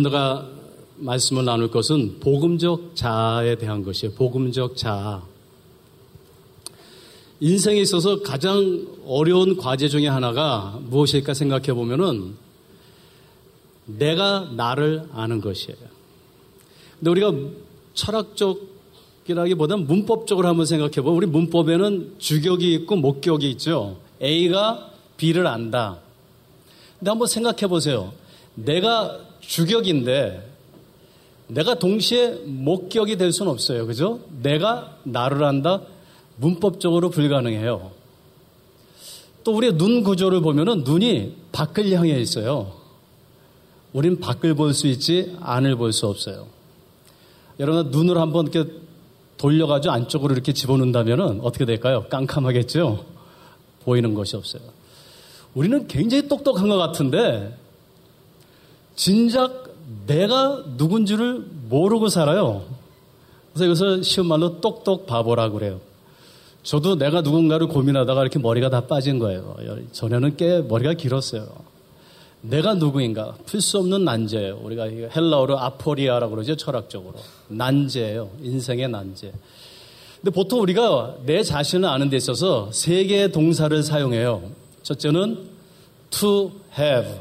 아, 오늘 여러분들과 말씀을 나눌 것은 복음적 자아에 대한 것이에요. 복음적 자아. 인생에 있어서 가장 어려운 과제 중에 하나가 무엇일까 생각해 보면은 내가 나를 아는 것이에요. 근데 우리가 철학적이라기보다는 문법적으로 한번 생각해 보면 우리 문법에는 주격이 있고 목격이 있죠. A가 B를 안다. 근데 한번 생각해 보세요. 내가 주격인데 내가 동시에 목격이 될 수는 없어요. 그죠? 내가 나를 안다? 문법적으로 불가능해요. 또 우리의 눈 구조를 보면은 눈이 밖을 향해 있어요. 우린 밖을 볼 수 있지 안을 볼 수 없어요. 여러분 눈을 한번 이렇게 돌려가지고 안쪽으로 이렇게 집어넣는다면은 어떻게 될까요? 깜깜하겠죠? 보이는 것이 없어요. 우리는 굉장히 똑똑한 것 같은데 진작 내가 누군지를 모르고 살아요. 그래서 이것을 쉬운 말로 똑똑 바보라고 그래요. 저도 내가 누군가를 고민하다가 이렇게 머리가 다 빠진 거예요. 전에는 꽤 머리가 길었어요. 내가 누구인가? 풀 수 없는 난제예요. 우리가 헬라어로 아포리아라고 그러죠. 철학적으로. 난제예요. 인생의 난제. 근데 보통 우리가 내 자신을 아는 데 있어서 세 개의 동사를 사용해요. 첫째는 to have,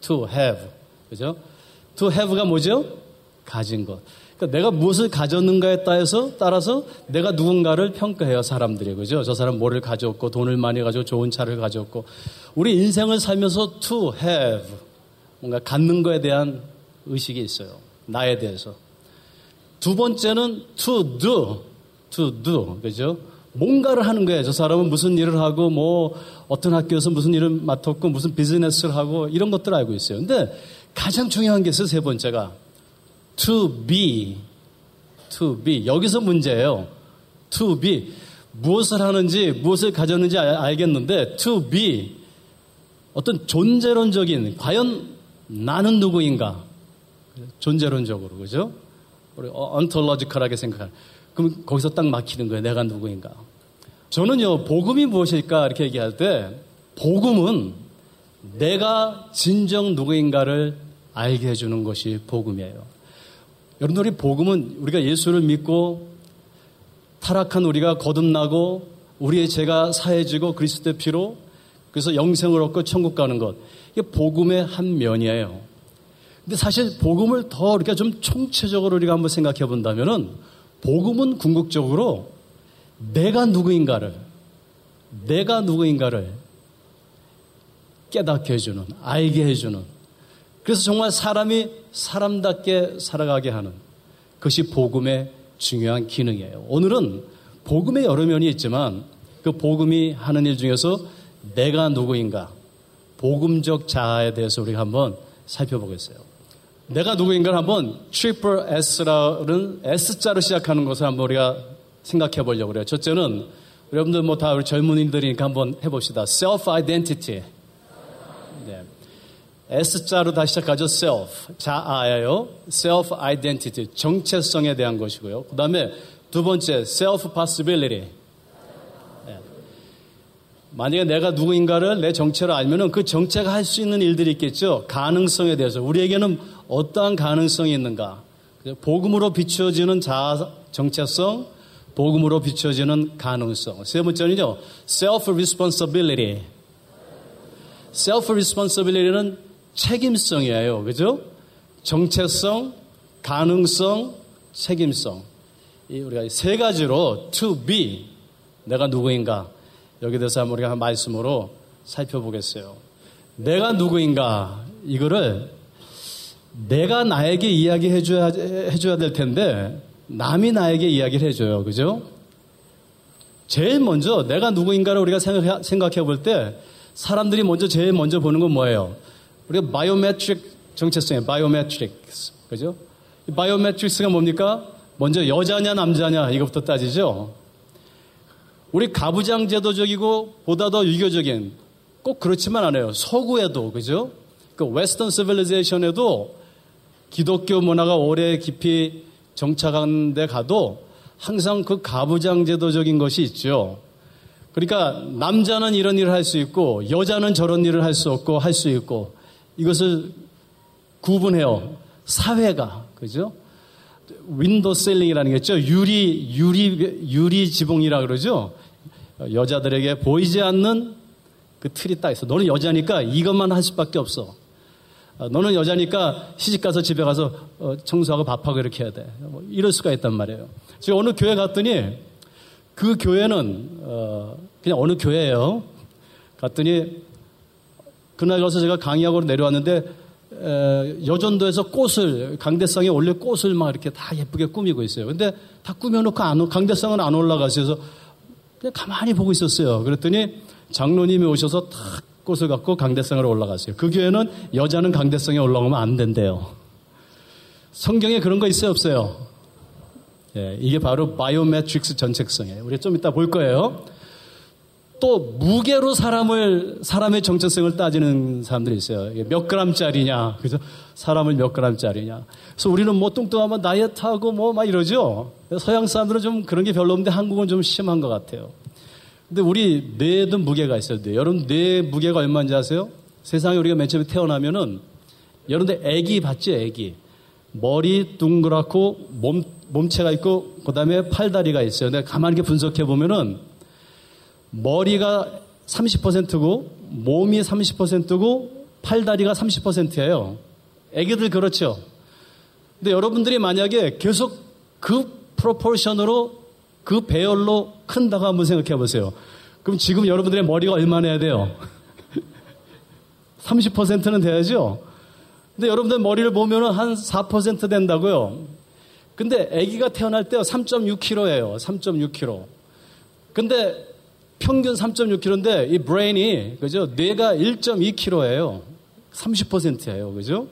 to have. 그죠? to have가 뭐죠? 가진 것. 그러니까 내가 무엇을 가졌는가에 따라서, 따라서 내가 누군가를 평가해요, 사람들이. 그죠? 저 사람 뭐를 가졌고, 돈을 많이 가지고, 좋은 차를 가졌고. 우리 인생을 살면서 to have, 뭔가 갖는 거에 대한 의식이 있어요. 나에 대해서. 두 번째는 to do, to do. 그죠? 뭔가를 하는 거예요. 저 사람은 무슨 일을 하고, 뭐, 어떤 학교에서 무슨 일을 맡았고, 무슨 비즈니스를 하고, 이런 것들을 알고 있어요. 근데 가장 중요한 게 있어요, 세 번째가. to be, to be. 여기서 문제예요. to be. 무엇을 하는지, 무엇을 가졌는지 알겠는데, to be. 어떤 존재론적인, 과연 나는 누구인가? 존재론적으로, 그죠? 우리 언톨러지컬하게 생각하는. 그럼 거기서 딱 막히는 거예요. 내가 누구인가? 저는요, 복음이 무엇일까? 이렇게 얘기할 때, 복음은 내가 진정 누구인가를 알게 해주는 것이 복음이에요. 여러분들 이 복음은 우리가 예수를 믿고 타락한 우리가 거듭나고 우리의 죄가 사해지고 그리스도의 피로 그래서 영생을 얻고 천국 가는 것. 이게 복음의 한 면이에요. 근데 사실 복음을 더 우리가 좀 총체적으로 우리가 한번 생각해 본다면은 복음은 궁극적으로 내가 누구인가를 내가 누구인가를 깨닫게 해주는 알게 해주는 그래서 정말 사람이 사람답게 살아가게 하는 그것이 복음의 중요한 기능이에요. 오늘은 복음의 여러 면이 있지만 그 복음이 하는 일 중에서 내가 누구인가 복음적 자아에 대해서 우리가 한번 살펴보겠어요. 내가 누구인가를 한번 triple S라는 S자로 시작하는 것을 한번 우리가 생각해 보려고 그래요. 첫째는 여러분들 뭐 다 젊은이들이니까 한번 해봅시다. Self Identity. 네. S자로 다시 시작하죠. self. 자아예요. self identity. 정체성에 대한 것이고요. 그 다음에 두 번째, self possibility. 네. 만약에 내가 누구인가를 내 정체로 알면은 그 정체가 할 수 있는 일들이 있겠죠. 가능성에 대해서. 우리에게는 어떠한 가능성이 있는가. 복음으로 비추어지는 자아 정체성, 복음으로 비추어지는 가능성. 세 번째는요, self responsibility. self responsibility는 책임성이에요. 그죠? 정체성, 가능성, 책임성. 이 우리가 세 가지로 to be 내가 누구인가 여기 대해서 한번 우리가 말씀으로 살펴보겠어요. 내가 누구인가 이거를 내가 나에게 이야기해 줘야 해줘야 될 텐데 남이 나에게 이야기를 해줘요. 그죠? 제일 먼저 내가 누구인가를 우리가 생각해, 생각해 볼 때 사람들이 먼저 제일 먼저 보는 건 뭐예요? 우리가 biometric 정체성이에요. Biometrics. 그죠? Biometrics가 뭡니까? 먼저 여자냐 남자냐 이것부터 따지죠. 우리 가부장 제도적이고 보다 더 유교적인 꼭 그렇지만 않아요. 서구에도 그죠? 그 Western civilization에도 기독교 문화가 오래 깊이 정착한 데 가도 항상 그 가부장 제도적인 것이 있죠. 그러니까 남자는 이런 일을 할 수 있고 여자는 저런 일을 할 수 없고 할 수 있고 이것을 구분해요. 사회가. 그죠? 윈도 셀링이라는 게 있죠. 유리, 유리, 유리 지붕이라 그러죠. 여자들에게 보이지 않는 그 틀이 딱 있어. 너는 여자니까 이것만 할 수밖에 없어. 어, 너는 여자니까 시집 가서 집에 가서 어, 청소하고 밥하고 이렇게 해야 돼. 뭐 이럴 수가 있단 말이에요. 제가 어느 교회 갔더니 그 교회는 어, 그냥 어느 교회예요. 갔더니 그날 가서 제가 강의하고 내려왔는데 여전도에서 꽃을 강대상에 올릴 꽃을 막 이렇게 다 예쁘게 꾸미고 있어요. 근데 다 꾸며놓고 안, 강대상은 안 올라가서 그냥 가만히 보고 있었어요. 그랬더니 장로님이 오셔서 탁 꽃을 갖고 강대상으로 올라갔어요. 그 교회는 여자는 강대상에 올라오면 안 된대요. 성경에 그런 거 있어요, 없어요? 예, 이게 바로 biometrics 정체성이에요. 우리 좀 이따 볼 거예요. 또 무게로 사람을 사람의 정체성을 따지는 사람들이 있어요. 몇 그램짜리냐, 그죠? 사람을 몇 그램짜리냐. 그래서 우리는 뭐 뚱뚱하면 다이어트하고 뭐 막 이러죠. 서양 사람들은 좀 그런 게 별로 없는데 한국은 좀 심한 것 같아요. 근데 우리 뇌에도 무게가 있어요. 뇌. 여러분 뇌 무게가 얼마인지 아세요? 세상에 우리가 맨 처음에 태어나면은 여러분들 애기 봤죠, 애기. 머리 둥그랗고 몸 몸체가 있고 그다음에 팔다리가 있어요. 근데 가만히 분석해 보면은 머리가 30%고 몸이 30%고 팔다리가 30%예요. 애기들 그렇죠. 근데 여러분들이 만약에 계속 그 프로포션으로 그 배열로 큰다고 한번 생각해 보세요. 그럼 지금 여러분들의 머리가 얼마나 해야 돼요? 30%는 돼야죠? 근데 여러분들 머리를 보면 한4% 된다고요. 근데 아기가 태어날 때 3.6kg예요. 3.6kg. 근데 평균 3.6kg인데 이 브레인이 그죠? 뇌가 1.2kg예요. 30%예요. 그죠?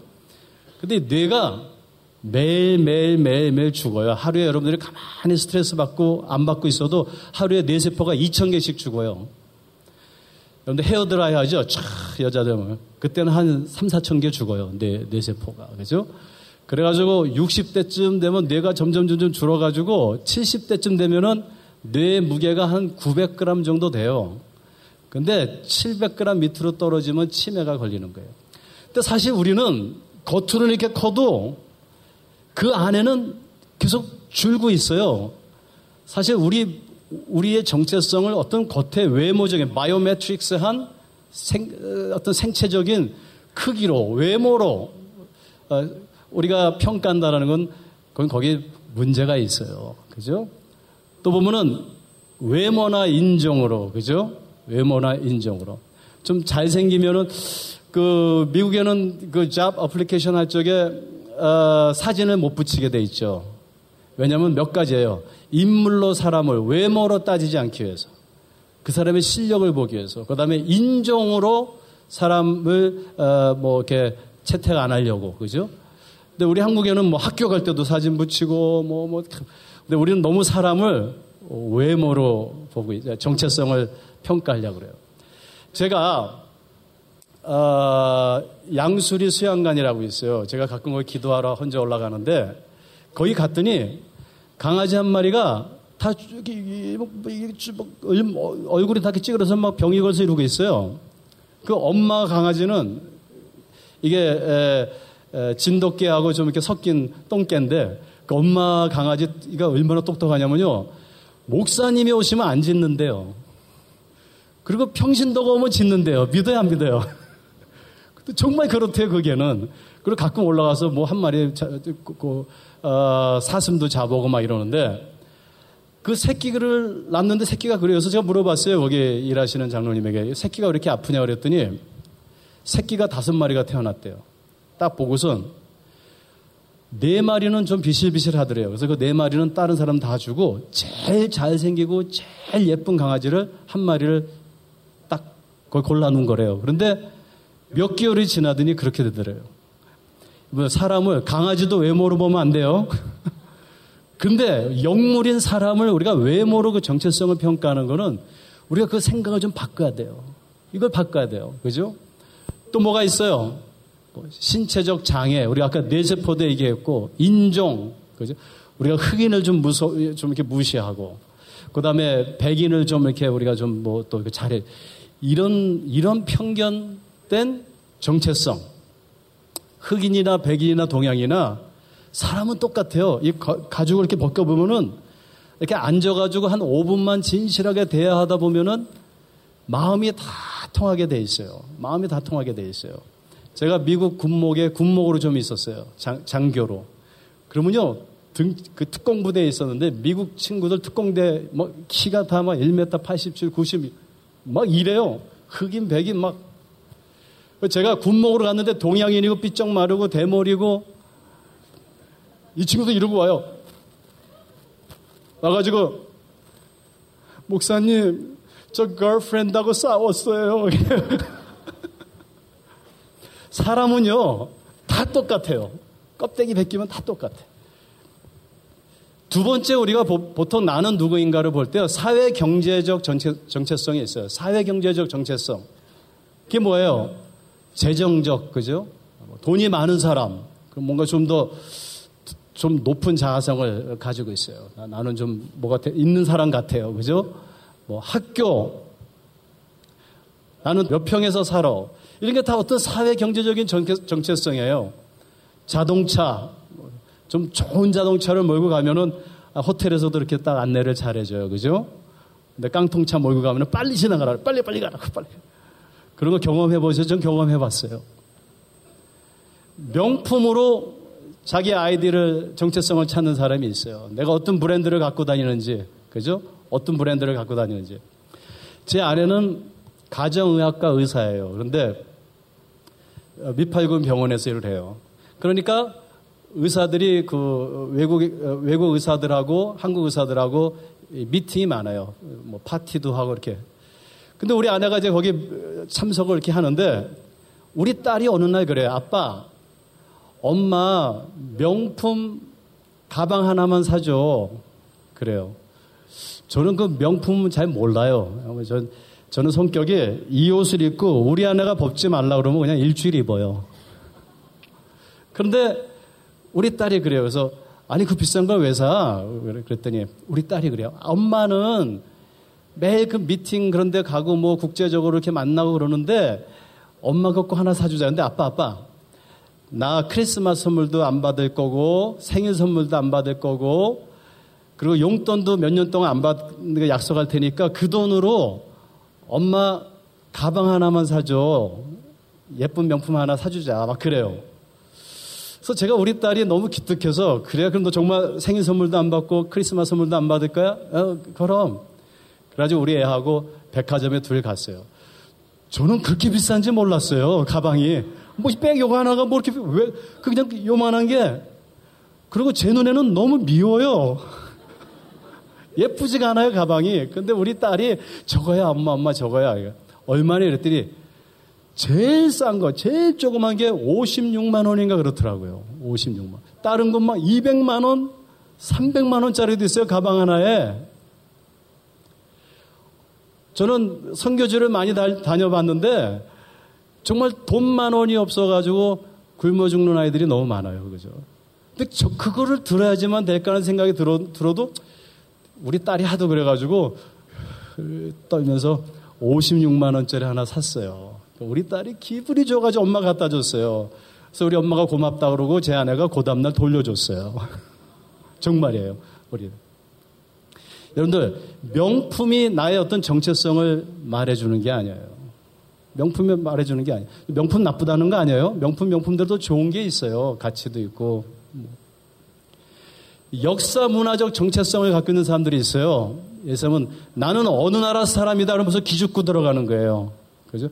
근데 뇌가 매일 매일 매일 매일 죽어요. 하루에 여러분들이 가만히 스트레스 받고 안 받고 있어도 하루에 뇌 세포가 2,000개씩 죽어요. 여러분들 헤어 드라이 하죠? 촤, 여자들. 그때는 한 3, 4천 개 죽어요. 뇌, 뇌 세포가. 그죠? 그래가지고 60대쯤 되면 뇌가 점점 점점 줄어가지고 70대쯤 되면은 뇌 무게가 한 900g 정도 돼요. 근데 700g 밑으로 떨어지면 치매가 걸리는 거예요. 근데 사실 우리는 겉으로는 이렇게 커도 그 안에는 계속 줄고 있어요. 사실 우리 우리의 정체성을 어떤 겉의 외모적인 바이오매트릭스한 생, 어떤 생체적인 크기로 외모로 어, 우리가 평가한다라는 건 그건 거기에 문제가 있어요. 그죠? 또 보면은 외모나 인종으로 그죠? 외모나 인종으로 좀 잘생기면은 그 미국에는 그 잡 어플리케이션 할 적에 어, 사진을 못 붙이게 돼 있죠. 왜냐하면 몇 가지예요. 인물로 사람을 외모로 따지지 않기 위해서 그 사람의 실력을 보기 위해서 그 다음에 인종으로 사람을 어, 뭐 이렇게 채택 안 하려고 그죠? 근데 우리 한국에는 뭐 학교 갈 때도 사진 붙이고 뭐 뭐. 근데 우리는 너무 사람을 외모로 보고 정체성을 평가하려고 그래요. 제가 어, 양수리 수양관이라고 있어요. 제가 가끔 거기 기도하러 혼자 올라가는데 거기 갔더니 강아지 한 마리가 다 얼굴이 다 찌그러서 막 병이 걸려서 이러고 있어요. 그 엄마 강아지는 이게 에, 에, 진돗개하고 좀 이렇게 섞인 똥개인데 그 엄마 강아지가 얼마나 똑똑하냐면요. 목사님이 오시면 안 짖는데요. 그리고 평신도가 오면 짖는데요. 믿어야 안 믿어요. 정말 그렇대요, 그게는. 그리고 가끔 올라가서 뭐 한 마리 자, 그, 어, 사슴도 잡아오고 막 이러는데 그 새끼를 낳는데 새끼가 그래서 제가 물어봤어요. 거기 일하시는 장로님에게. 새끼가 왜 이렇게 아프냐 그랬더니 새끼가 다섯 마리가 태어났대요. 딱 보고선 네 마리는 좀 비실비실 하더래요. 그래서 그 네 마리는 다른 사람 다 주고 제일 잘생기고 제일 예쁜 강아지를 한 마리를 딱 골라놓은 거래요. 그런데 몇 개월이 지나더니 그렇게 되더래요. 뭐 사람을 강아지도 외모로 보면 안 돼요. 근데 영물인 사람을 우리가 외모로 그 정체성을 평가하는 거는 우리가 그 생각을 좀 바꿔야 돼요. 이걸 바꿔야 돼요. 그죠? 또 뭐가 있어요? 뭐 신체적 장애, 우리가 아까 뇌세포도 얘기했고, 인종, 그죠? 우리가 흑인을 좀 무서, 좀 이렇게 무시하고, 그 다음에 백인을 좀 이렇게 우리가 좀 뭐 또 잘해. 이런, 이런 편견된 정체성. 흑인이나 백인이나 동양이나 사람은 똑같아요. 이 가죽을 이렇게 벗겨보면은 이렇게 앉아가지고 한 5분만 진실하게 대화하다 보면은 마음이 다 통하게 돼 있어요. 마음이 다 통하게 돼 있어요. 제가 미국 군목에 군목으로 좀 있었어요. 장, 장교로. 그러면요, 등, 그 특공부대에 있었는데 미국 친구들 특공대 뭐 키가 다 막 1m 87, 90, 막 이래요. 흑인, 백인 막. 제가 군목으로 갔는데 동양인이고 삐쩍 마르고 대머리고 이 친구도 이러고 와요. 와가지고 목사님 저 걸프렌드하고 싸웠어요. 사람은요 다 똑같아요. 껍데기 벗기면 다 똑같아. 두 번째 우리가 보통 나는 누구인가를 볼때 사회 경제적 정체, 정체성이 있어요. 사회 경제적 정체성. 그게 뭐예요? 재정적, 그죠? 돈이 많은 사람. 그럼 뭔가 좀 더, 좀 높은 자아성을 가지고 있어요. 나는 좀 뭐가 있는 사람 같아요. 그죠? 뭐 학교. 나는 몇 평에서 살아. 이런 게 다 어떤 사회 경제적인 정체, 성이에요 자동차. 좀 좋은 자동차를 몰고 가면은 아, 호텔에서도 이렇게 딱 안내를 잘 해줘요. 그죠? 근데 깡통차 몰고 가면은 빨리 지나가라. 빨리 빨리 가라고 빨리. 그런 거 경험해 보세요. 전 경험해 봤어요. 명품으로 자기 아이디를 정체성을 찾는 사람이 있어요. 내가 어떤 브랜드를 갖고 다니는지, 그죠? 어떤 브랜드를 갖고 다니는지. 제 아내는 가정의학과 의사예요. 그런데 미팔군 병원에서 일을 해요. 그러니까 의사들이 그 외국 외국 의사들하고 한국 의사들하고 미팅이 많아요. 뭐 파티도 하고 이렇게. 근데 우리 아내가 이제 거기 참석을 이렇게 하는데 우리 딸이 어느 날 그래요. 아빠, 엄마 명품 가방 하나만 사줘. 그래요. 저는 그 명품은 잘 몰라요. 전, 저는 성격이 이 옷을 입고 우리 아내가 벗지 말라 그러면 그냥 일주일 입어요. 그런데 우리 딸이 그래요. 그래서 아니 그 비싼 걸 왜 사? 그랬더니 우리 딸이 그래요. 엄마는 매일 그 미팅 그런 데 가고 뭐 국제적으로 이렇게 만나고 그러는데 엄마 갖고 하나 사주자. 근데 아빠 아빠 나 크리스마스 선물도 안 받을 거고 생일 선물도 안 받을 거고 그리고 용돈도 몇 년 동안 안 받는 거 약속할 테니까 그 돈으로 엄마 가방 하나만 사줘. 예쁜 명품 하나 사주자. 막 그래요. 그래서 제가 우리 딸이 너무 기특해서 그래 그럼 너 정말 생일 선물도 안 받고 크리스마스 선물도 안 받을 거야? 어, 그럼. 그래가지고 우리 애하고 백화점에 둘 갔어요. 저는 그렇게 비싼지 몰랐어요. 가방이. 뭐 백 요거 하나가 뭐 이렇게 왜 그냥 요만한 게 그리고 제 눈에는 너무 미워요. 예쁘지가 않아요 가방이. 근데 우리 딸이 저거야 엄마 엄마 저거야. 얼마나 이랬더니 제일 싼 거, 제일 조그만 게 56만 원인가 그렇더라고요. 56만. 다른 것만 200만 원, 300만 원짜리도 있어요. 가방 하나에. 저는 선교지를 많이 다 녀봤는데 정말 돈만 원이 없어가지고 굶어 죽는 아이들이 너무 많아요. 그죠? 근데 저, 그거를 들어야지만 될까라는 생각이 들어, 들어도 우리 딸이 하도 그래가지고 떨면서 56만 원짜리 하나 샀어요. 우리 딸이 기분이 좋아가지고 엄마 갖다 줬어요. 그래서 우리 엄마가 고맙다 그러고 제 아내가 그 다음날 돌려줬어요. 정말이에요. 우리. 여러분들, 명품이 나의 어떤 정체성을 말해주는 게 아니에요. 명품이 말해주는 게 아니에요. 명품 나쁘다는 거 아니에요. 명품, 명품들도 좋은 게 있어요. 가치도 있고. 역사 문화적 정체성을 갖고 있는 사람들이 있어요. 예를 나는 어느 나라 사람이다 그러면서 기죽고 들어가는 거예요. 그죠?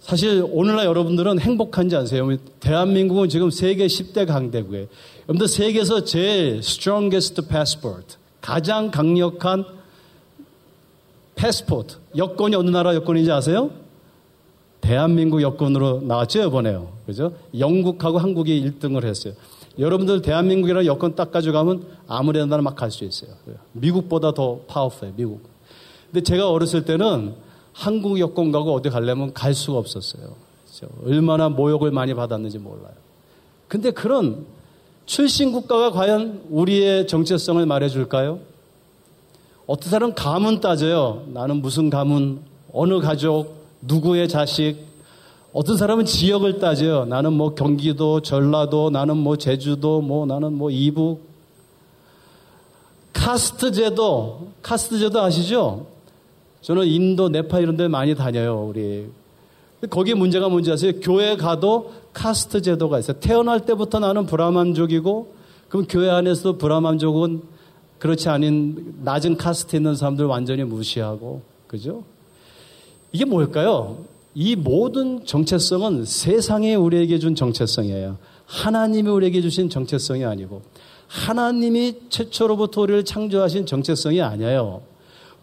사실 오늘날 여러분들은 행복한지 아세요? 대한민국은 지금 세계 10대 강대국이에요. 여러분들 세계에서 제일 strongest passport, 가장 강력한 패스포트, 여권이 어느 나라 여권인지 아세요? 대한민국 여권으로 나왔죠, 이번에요. 그죠? 영국하고 한국이 1등을 했어요. 여러분들 대한민국이라는 여권 딱 가져가면 아무데나 막 갈 수 있어요. 미국보다 더 파워풀해요, 미국. 근데 제가 어렸을 때는 한국 여권 가고 어디 가려면 갈 수가 없었어요. 그렇죠? 얼마나 모욕을 많이 받았는지 몰라요. 근데 그런 출신 국가가 과연 우리의 정체성을 말해줄까요? 어떤 사람은 가문 따져요. 나는 무슨 가문, 어느 가족, 누구의 자식, 어떤 사람은 지역을 따져요. 나는 뭐 경기도, 전라도, 나는 뭐 제주도, 뭐 나는 뭐 이북. 카스트 제도, 카스트 제도 아시죠? 저는 인도, 네팔 이런 데 많이 다녀요, 우리. 거기에 문제가 뭔지 아세요? 교회 가도 카스트 제도가 있어요. 태어날 때부터 나는 브라만족이고, 그럼 교회 안에서 브라만족은 그렇지 않은 낮은 카스트 있는 사람들 완전히 무시하고, 그죠? 이게 뭘까요? 이 모든 정체성은 세상이 우리에게 준 정체성이에요. 하나님이 우리에게 주신 정체성이 아니고 하나님이 최초로부터 우리를 창조하신 정체성이 아니에요.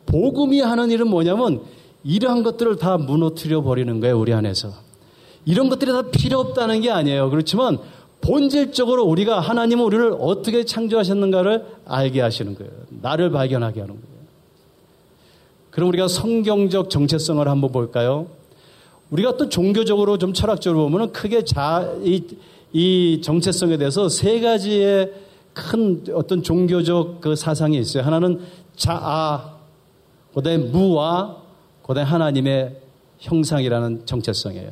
복음이 하는 일은 뭐냐면 이러한 것들을 다 무너뜨려 버리는 거예요, 우리 안에서. 이런 것들이 다 필요 없다는 게 아니에요. 그렇지만 본질적으로 우리가 하나님은 우리를 어떻게 창조하셨는가를 알게 하시는 거예요. 나를 발견하게 하는 거예요. 그럼 우리가 성경적 정체성을 한번 볼까요? 우리가 또 종교적으로 좀 철학적으로 보면 크게 자, 이, 이 정체성에 대해서 세 가지의 큰 어떤 종교적 그 사상이 있어요. 하나는 자아, 그 다음에 무와, 그 다음에 하나님의 형상이라는 정체성이에요.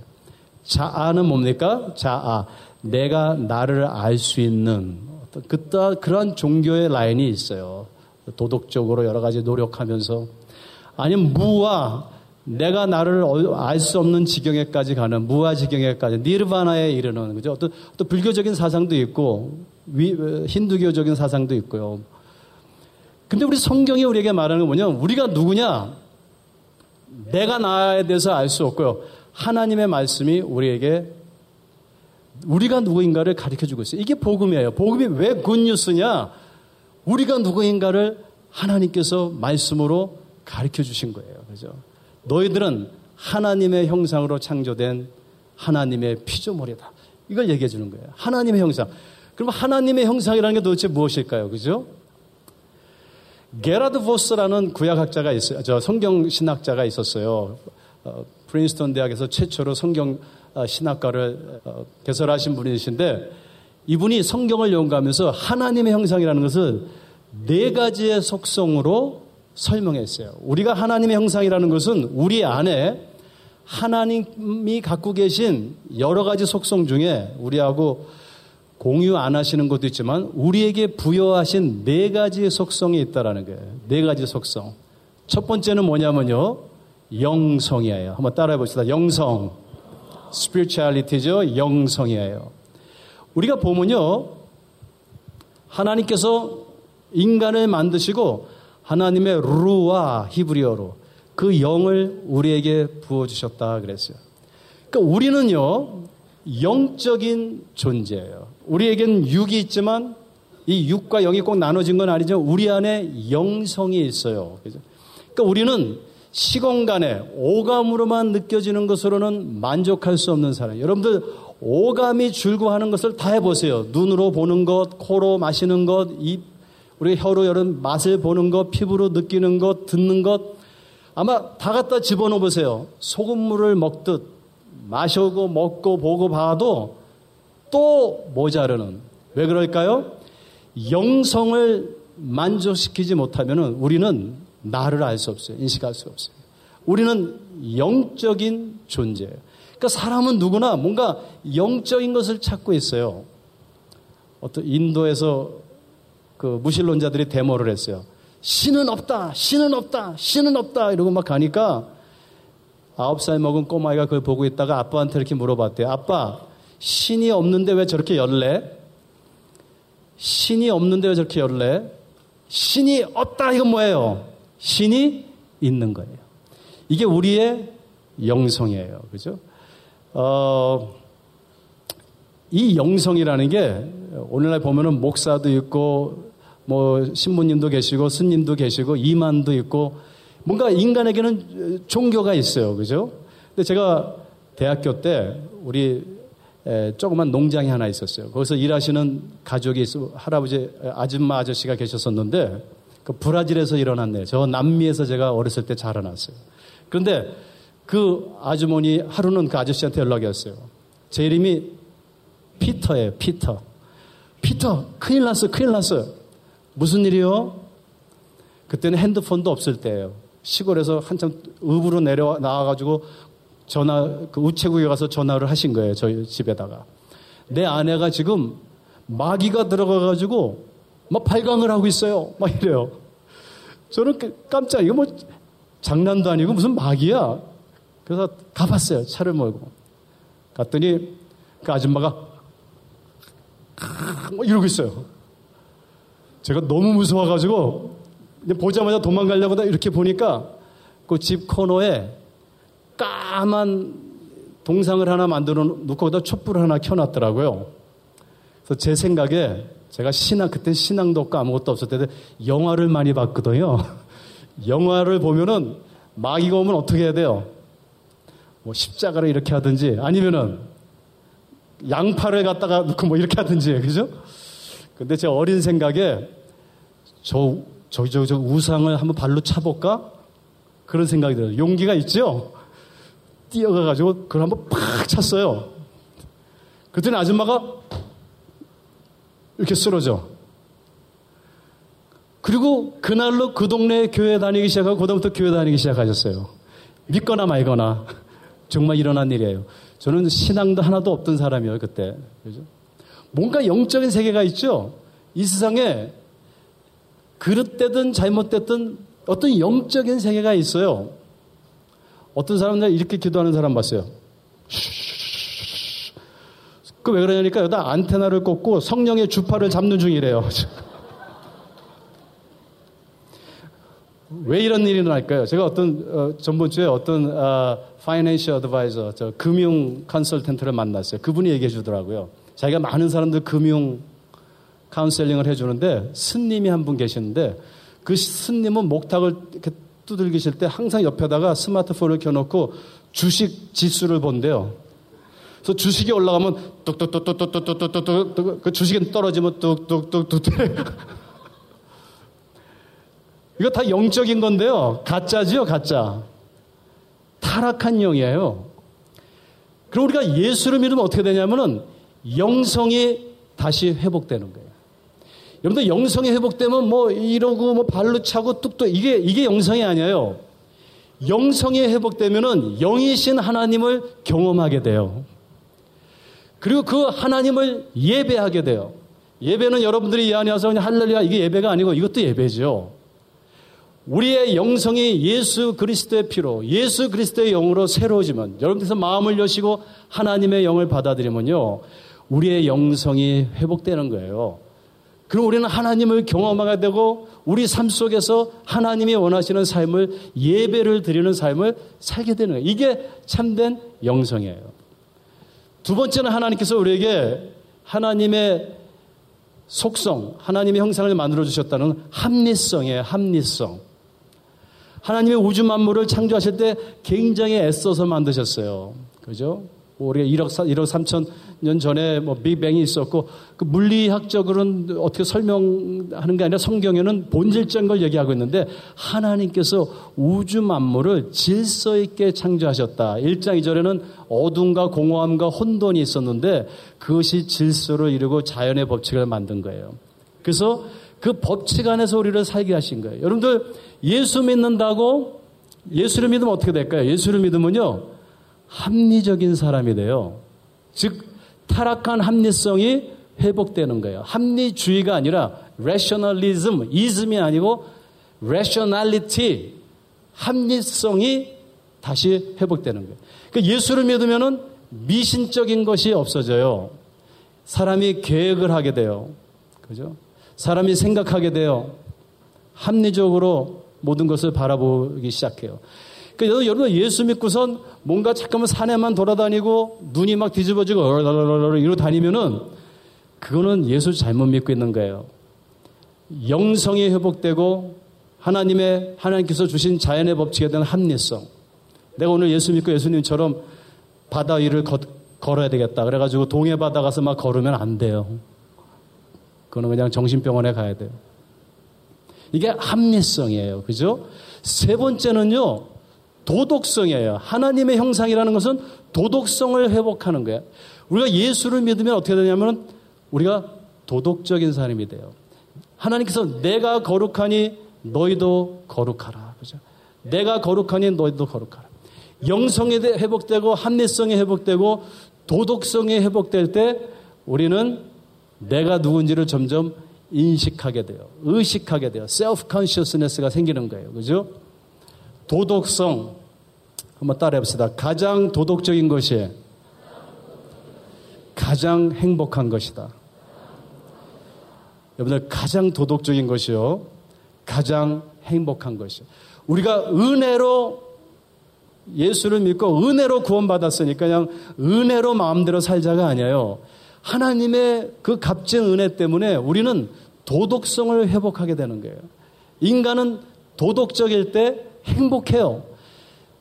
자아는 뭡니까? 자아. 내가 나를 알 수 있는 어떤 그따, 그러한 종교의 라인이 있어요. 도덕적으로 여러 가지 노력하면서. 아니면 무와 내가 나를 알 수 없는 지경에까지 가는 무아 지경에까지 니르바나에 이르는 그죠? 또, 또 불교적인 사상도 있고 위, 힌두교적인 사상도 있고요. 근데 우리 성경이 우리에게 말하는 건 뭐냐면 우리가 누구냐? 내가 나에 대해서 알 수 없고요. 하나님의 말씀이 우리에게 우리가 누구인가를 가르쳐 주고 있어요. 이게 복음이에요. 복음이 왜 굿뉴스냐? 우리가 누구인가를 하나님께서 말씀으로 가르쳐 주신 거예요. 그죠? 너희들은 하나님의 형상으로 창조된 하나님의 피조물이다. 이걸 얘기해 주는 거예요. 하나님의 형상. 그럼 하나님의 형상이라는 게 도대체 무엇일까요? 그죠? 게라드 보스라는 구약학자가 있어요. 저 성경 신학자가 있었어요. 어, 프린스턴 대학에서 최초로 성경 어, 신학과를 어, 개설하신 분이신데 이분이 성경을 연구하면서 하나님의 형상이라는 것을 네 가지의 속성으로 설명했어요. 우리가 하나님의 형상이라는 것은 우리 안에 하나님이 갖고 계신 여러 가지 속성 중에 우리하고 공유 안 하시는 것도 있지만 우리에게 부여하신 네 가지 속성이 있다라는 거예요. 네 가지 속성. 첫 번째는 뭐냐면요. 영성이에요. 한번 따라해 봅시다. 영성. spirituality죠. 영성이에요. 우리가 보면요. 하나님께서 인간을 만드시고 하나님의 루와 히브리어로 그 영을 우리에게 부어주셨다 그랬어요. 그러니까 우리는요, 영적인 존재예요. 우리에겐 육이 있지만 이 육과 영이 꼭 나눠진 건 아니죠. 우리 안에 영성이 있어요. 그러니까 우리는 시공간에 오감으로만 느껴지는 것으로는 만족할 수 없는 사람. 여러분들 오감이 줄고 하는 것을 다 해보세요. 눈으로 보는 것, 코로 마시는 것, 입 우리 혀로 여름 맛을 보는 것, 피부로 느끼는 것, 듣는 것, 아마 다 갖다 집어넣어 보세요. 소금물을 먹듯 마셔고 먹고 보고 봐도 또 모자르는. 왜 그럴까요? 영성을 만족시키지 못하면 우리는 나를 알 수 없어요. 인식할 수 없어요. 우리는 영적인 존재예요. 그러니까 사람은 누구나 뭔가 영적인 것을 찾고 있어요. 어떤 인도에서 그 무신론자들이 데모를 했어요. 신은 없다, 신은 없다, 신은 없다 이러고 막 가니까 아홉 살 먹은 꼬마이가 그걸 보고 있다가 아빠한테 이렇게 물어봤대요. 아빠, 신이 없는데 왜 저렇게 열래? 신이 없는데 왜 저렇게 열래? 신이 없다 이건 뭐예요? 신이 있는 거예요. 이게 우리의 영성이에요. 그죠? 어, 이 영성이라는 게 오늘날 보면은 목사도 있고 뭐 신부님도 계시고 스님도 계시고 이만도 있고 뭔가 인간에게는 종교가 있어요. 그죠? 근데 제가 대학교 때 우리 조그만 농장이 하나 있었어요. 거기서 일하시는 가족이 있어 할아버지 아줌마 아저씨가 계셨었는데 그 브라질에서 일어났네요. 저 남미에서 제가 어렸을 때 자라났어요. 그런데 그 아주머니 하루는 그 아저씨한테 연락이 왔어요. 제 이름이 피터예요. 피터. 피터 큰일 났어. 큰일 났어요. 무슨 일이요? 그때는 핸드폰도 없을 때예요. 시골에서 한참 읍으로 내려 나와가지고 전화, 그 우체국에 가서 전화를 하신 거예요. 저희 집에다가. 내 아내가 지금 마귀가 들어가가지고 막 발광을 하고 있어요. 막 이래요. 저는 그 깜짝, 이거 뭐 장난도 아니고 무슨 마귀야. 그래서 가봤어요. 차를 몰고. 갔더니 그 아줌마가 뭐 이러고 있어요. 제가 너무 무서워가지고 보자마자 도망가려고 이렇게 보니까 그 집 코너에 까만 동상을 하나 만들어 놓고 거기다 촛불을 하나 켜놨더라고요. 그래서 제 생각에 제가 신앙, 그때 신앙도 없고 아무것도 없을 때 영화를 많이 봤거든요. 영화를 보면은 마귀가 오면 어떻게 해야 돼요? 뭐 십자가를 이렇게 하든지 아니면은 양팔을 갖다가 놓고 뭐 이렇게 하든지 그죠? 근데 제 어린 생각에 저 저기 저기 저 우상을 한번 발로 차볼까? 그런 생각이 들어요. 용기가 있죠? 뛰어가가지고 그걸 한번 팍 찼어요. 그랬더니 아줌마가 이렇게 쓰러져. 그리고 그날로 그 동네 교회 다니기 시작하고 그다음부터 교회 다니기 시작하셨어요. 믿거나 말거나 정말 일어난 일이에요. 저는 신앙도 하나도 없던 사람이에요 그때. 그죠? 뭔가 영적인 세계가 있죠. 이 세상에 그릇되든 잘못됐든 어떤 영적인 세계가 있어요. 어떤 사람들 이렇게 기도하는 사람 봤어요. 그 왜 그러냐니까 여기다 안테나를 꽂고 성령의 주파를 잡는 중이래요. 왜 이런 일이 일어날까요? 제가 어떤 어, 전번주에 어떤 어, financial advisor, 저 금융 컨설턴트를 만났어요. 그분이 얘기해 주더라고요. 자기가 많은 사람들 금융 카운셀링을 해주는데 스님이 한 분 계시는데 그 스님은 목탁을 이렇게 두들기실 때 항상 옆에다가 스마트폰을 켜놓고 주식 지수를 본대요. 그래서 주식이 올라가면 뚝뚝뚝뚝뚝뚝뚝뚝뚝 그 주식이 떨어지면 뚝뚝뚝뚝 이거 다 영적인 건데요. 가짜지요, 가짜. 타락한 영이에요. 그럼 우리가 예수를 믿으면 어떻게 되냐면은 영성이 다시 회복되는 거예요. 여러분들 영성이 회복되면 뭐 이러고 뭐 발로 차고 뚝뚝 이게 이게 영성이 아니에요. 영성이 회복되면은 영이신 하나님을 경험하게 돼요. 그리고 그 하나님을 예배하게 돼요. 예배는 여러분들이 이 안에 와서 그냥 할렐루야 이게 예배가 아니고 이것도 예배죠. 우리의 영성이 예수 그리스도의 피로 예수 그리스도의 영으로 새로워지면 여러분께서 마음을 여시고 하나님의 영을 받아들이면요. 우리의 영성이 회복되는 거예요. 그럼 우리는 하나님을 경험하게 되고 우리 삶 속에서 하나님이 원하시는 삶을 예배를 드리는 삶을 살게 되는 거예요. 이게 참된 영성이에요. 두 번째는 하나님께서 우리에게 하나님의 속성, 하나님의 형상을 만들어 주셨다는 합리성이에요. 합리성. 하나님의 우주 만물을 창조하실 때 굉장히 애써서 만드셨어요. 그죠? 뭐 우리가 1억, 1억 3천 년 전에 뭐 빅뱅이 있었고 그 물리학적으로는 어떻게 설명하는 게 아니라 성경에는 본질적인 걸 얘기하고 있는데 하나님께서 우주 만물을 질서 있게 창조하셨다. 1장 2절에는 어둠과 공허함과 혼돈이 있었는데 그것이 질서를 이루고 자연의 법칙을 만든 거예요. 그래서 그 법칙 안에서 우리를 살게 하신 거예요. 여러분들 예수 믿는다고 예수를 믿으면 어떻게 될까요? 예수를 믿으면요. 합리적인 사람이 돼요. 즉 타락한 합리성이 회복되는 거예요. 합리주의가 아니라 rationalism, 이즘이 아니고 rationality, 합리성이 다시 회복되는 거예요. 그러니까 예수를 믿으면은 미신적인 것이 없어져요. 사람이 계획을 하게 돼요. 그죠? 사람이 생각하게 돼요. 합리적으로 모든 것을 바라보기 시작해요. 그러니까 여러분 예수 믿고선 뭔가 잠깐만 산에만 돌아다니고 눈이 막 뒤집어지고 이러고 다니면은 그거는 예수 잘못 믿고 있는 거예요. 영성이 회복되고 하나님의 하나님께서 주신 자연의 법칙에 대한 합리성. 내가 오늘 예수 믿고 예수님처럼 바다 위를 걷, 걸어야 되겠다. 그래가지고 동해 바다 가서 막 걸으면 안 돼요. 그거는 그냥 정신병원에 가야 돼요. 이게 합리성이에요. 그죠? 세 번째는요, 도덕성이에요. 하나님의 형상이라는 것은 도덕성을 회복하는 거예요. 우리가 예수를 믿으면 어떻게 되냐면 우리가 도덕적인 사람이 돼요. 하나님께서 내가 거룩하니 너희도 거룩하라. 그죠? 내가 거룩하니 너희도 거룩하라. 영성이 회복되고 합리성이 회복되고 도덕성이 회복될 때 우리는 내가 누군지를 점점 인식하게 돼요. 의식하게 돼요. 셀프 컨시어스네스가 생기는 거예요. 그죠? 도덕성 한번 따라해 봅시다. 가장 도덕적인 것이 가장 행복한 것이다. 여러분들 가장 도덕적인 것이요. 가장 행복한 것이요. 우리가 은혜로 예수를 믿고 은혜로 구원받았으니까 그냥 은혜로 마음대로 살자가 아니에요. 하나님의 그 값진 은혜 때문에 우리는 도덕성을 회복하게 되는 거예요. 인간은 도덕적일 때 행복해요.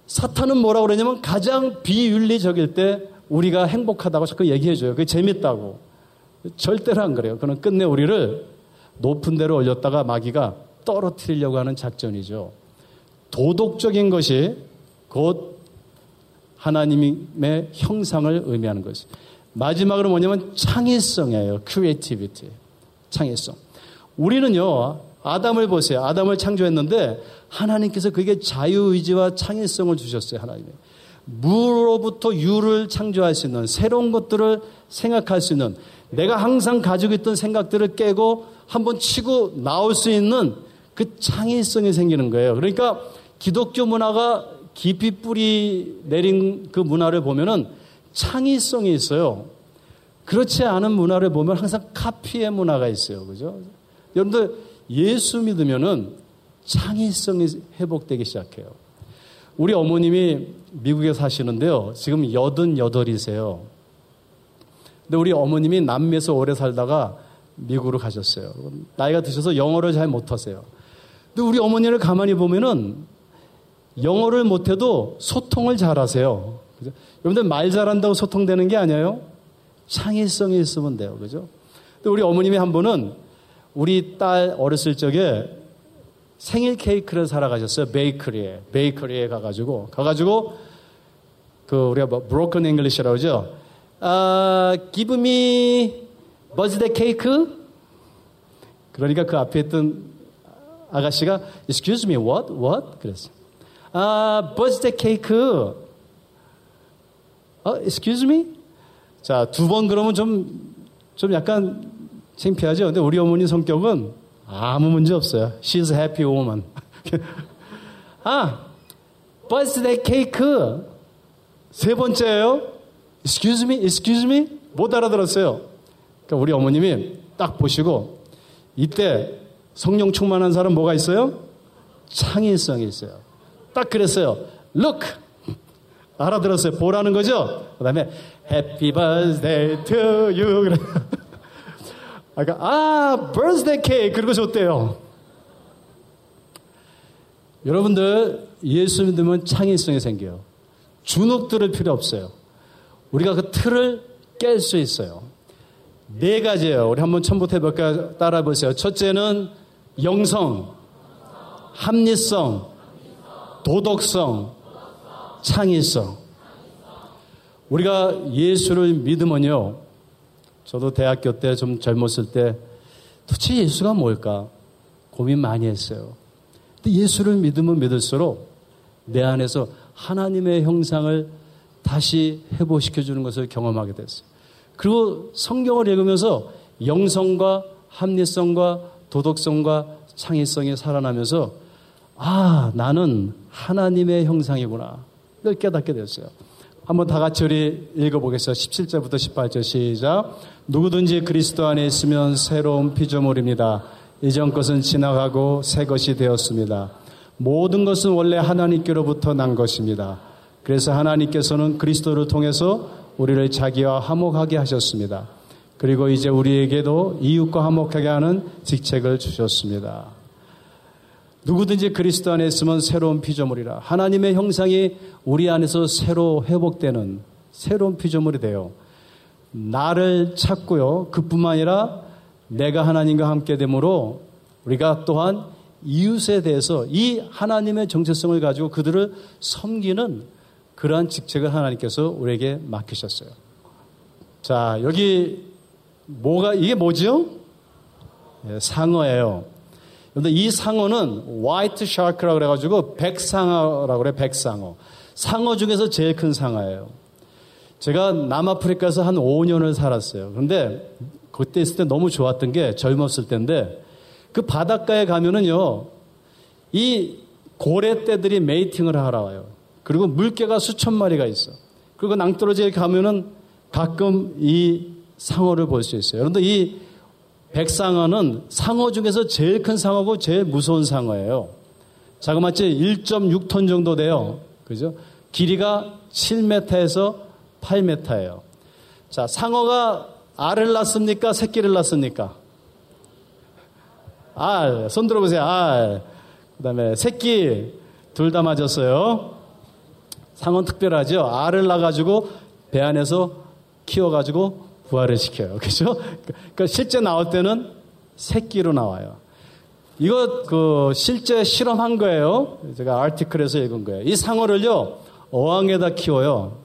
사탄은 뭐라고 그러냐면 가장 비윤리적일 때 우리가 행복하다고 자꾸 얘기해줘요. 그게 재밌다고. 절대로 안 그래요. 그는 끝내 우리를 높은 데로 올렸다가 마귀가 떨어뜨리려고 하는 작전이죠. 도덕적인 것이 곧 하나님의 형상을 의미하는 것이. 마지막으로 뭐냐면 창의성이에요. Creativity. 창의성. 우리는요, 아담을 보세요. 아담을 창조했는데 하나님께서 그게 자유의지와 창의성을 주셨어요. 하나님이. 무로부터 유를 창조할 수 있는 새로운 것들을 생각할 수 있는 내가 항상 가지고 있던 생각들을 깨고 한번 치고 나올 수 있는 그 창의성이 생기는 거예요. 그러니까 기독교 문화가 깊이 뿌리 내린 그 문화를 보면은 창의성이 있어요. 그렇지 않은 문화를 보면 항상 카피의 문화가 있어요. 그죠? 여러분들 예수 믿으면은 창의성이 회복되기 시작해요. 우리 어머님이 미국에 사시는데요. 지금 여든 여덟이세요. 근데 우리 어머님이 남미에서 오래 살다가 미국으로 가셨어요. 나이가 드셔서 영어를 잘 못하세요. 근데 우리 어머니를 가만히 보면은 영어를 못해도 소통을 잘하세요. 그죠? 여러분들 말 잘한다고 소통되는 게 아니에요. 창의성이 있으면 돼요. 그죠? 근데 우리 어머님이 한 번은 우리 딸 어렸을 적에 생일 케이크를 사러 가셨어요. 베이커리에. 베이커리에 가가지고. 가가지고, 그, 우리가 뭐, broken English라고 하죠. 아, give me birthday cake? 그러니까 그 앞에 있던 아가씨가, excuse me, what? What? 그랬어요. 아, birthday cake. 어, excuse me? 자, 두 번 그러면 좀, 좀 약간 창피하죠? 근데 우리 어머니 성격은 아무 문제 없어요. She's happy woman. 아, birthday cake. 세 번째예요. Excuse me, excuse me. 못 알아들었어요. 그러니까 우리 어머님이 딱 보시고 이때 성령 충만한 사람 뭐가 있어요? 창의성이 있어요. 딱 그랬어요. Look. 알아들었어요. 보라는 거죠? 그 다음에 Happy birthday to you. 그러니까 아, birthday 그리고 줬대요. 여러분들 예수 믿으면 창의성이 생겨요. 주눅 들을 필요 없어요. 우리가 그 틀을 깰 수 있어요. 네 가지예요. 우리 한번 처음부터 해볼까요? 따라 보세요. 첫째는 영성, 합리성, 도덕성, 창의성. 우리가 예수를 믿으면요. 저도 대학교 때 좀 젊었을 때 도대체 예수가 뭘까 고민 많이 했어요. 근데 예수를 믿으면 믿을수록 내 안에서 하나님의 형상을 다시 회복시켜 주는 것을 경험하게 됐어요. 그리고 성경을 읽으면서 영성과 합리성과 도덕성과 창의성이 살아나면서 아, 나는 하나님의 형상이구나. 이걸 깨닫게 됐어요. 한번 다 같이 우리 읽어보겠습니다. 17절부터 18절 시작. 누구든지 그리스도 안에 있으면 새로운 피조물입니다. 이전 것은 지나가고 새 것이 되었습니다. 모든 것은 원래 하나님께로부터 난 것입니다. 그래서 하나님께서는 그리스도를 통해서 우리를 자기와 화목하게 하셨습니다. 그리고 이제 우리에게도 이웃과 화목하게 하는 직책을 주셨습니다. 누구든지 그리스도 안에 있으면 새로운 피조물이라. 하나님의 형상이 우리 안에서 새로 회복되는 새로운 피조물이 돼요. 나를 찾고요. 그뿐만 아니라 내가 하나님과 함께 되므로 우리가 또한 이웃에 대해서 이 하나님의 정체성을 가지고 그들을 섬기는 그러한 직책을 하나님께서 우리에게 맡기셨어요. 자, 여기 뭐가, 이게 뭐죠? 네, 상어예요. 그런데 이 상어는 화이트 샤크라고 그래가지고 백상어라고 그래, 백상어. 상어 중에서 제일 큰 상어예요. 제가 남아프리카에서 한 5년을 살았어요. 그런데 그때 있을 때 너무 좋았던 게 젊었을 때인데 그 바닷가에 가면은요, 이 고래떼들이 메이팅을 하러 와요. 그리고 물개가 수천 마리가 있어. 그리고 낭떠러지에 가면은 가끔 이 상어를 볼 수 있어요. 그런데 이 백상어는 상어 중에서 제일 큰 상어고 제일 무서운 상어예요. 자그마치 1.6톤 정도 돼요. 그죠? 길이가 7m에서 8m예요. 자, 상어가 알을 낳습니까? 새끼를 낳습니까? 알. 손 들어보세요. 알. 그 다음에 새끼. 둘 다 맞았어요. 상어는 특별하죠. 알을 낳아가지고 배 안에서 키워가지고 부활을 시켜요. 그죠? 그러니까 실제 나올 때는 새끼로 나와요. 이거 그 실제 실험한 거예요. 제가 아티클에서 읽은 거예요. 이 상어를요 어항에다 키워요.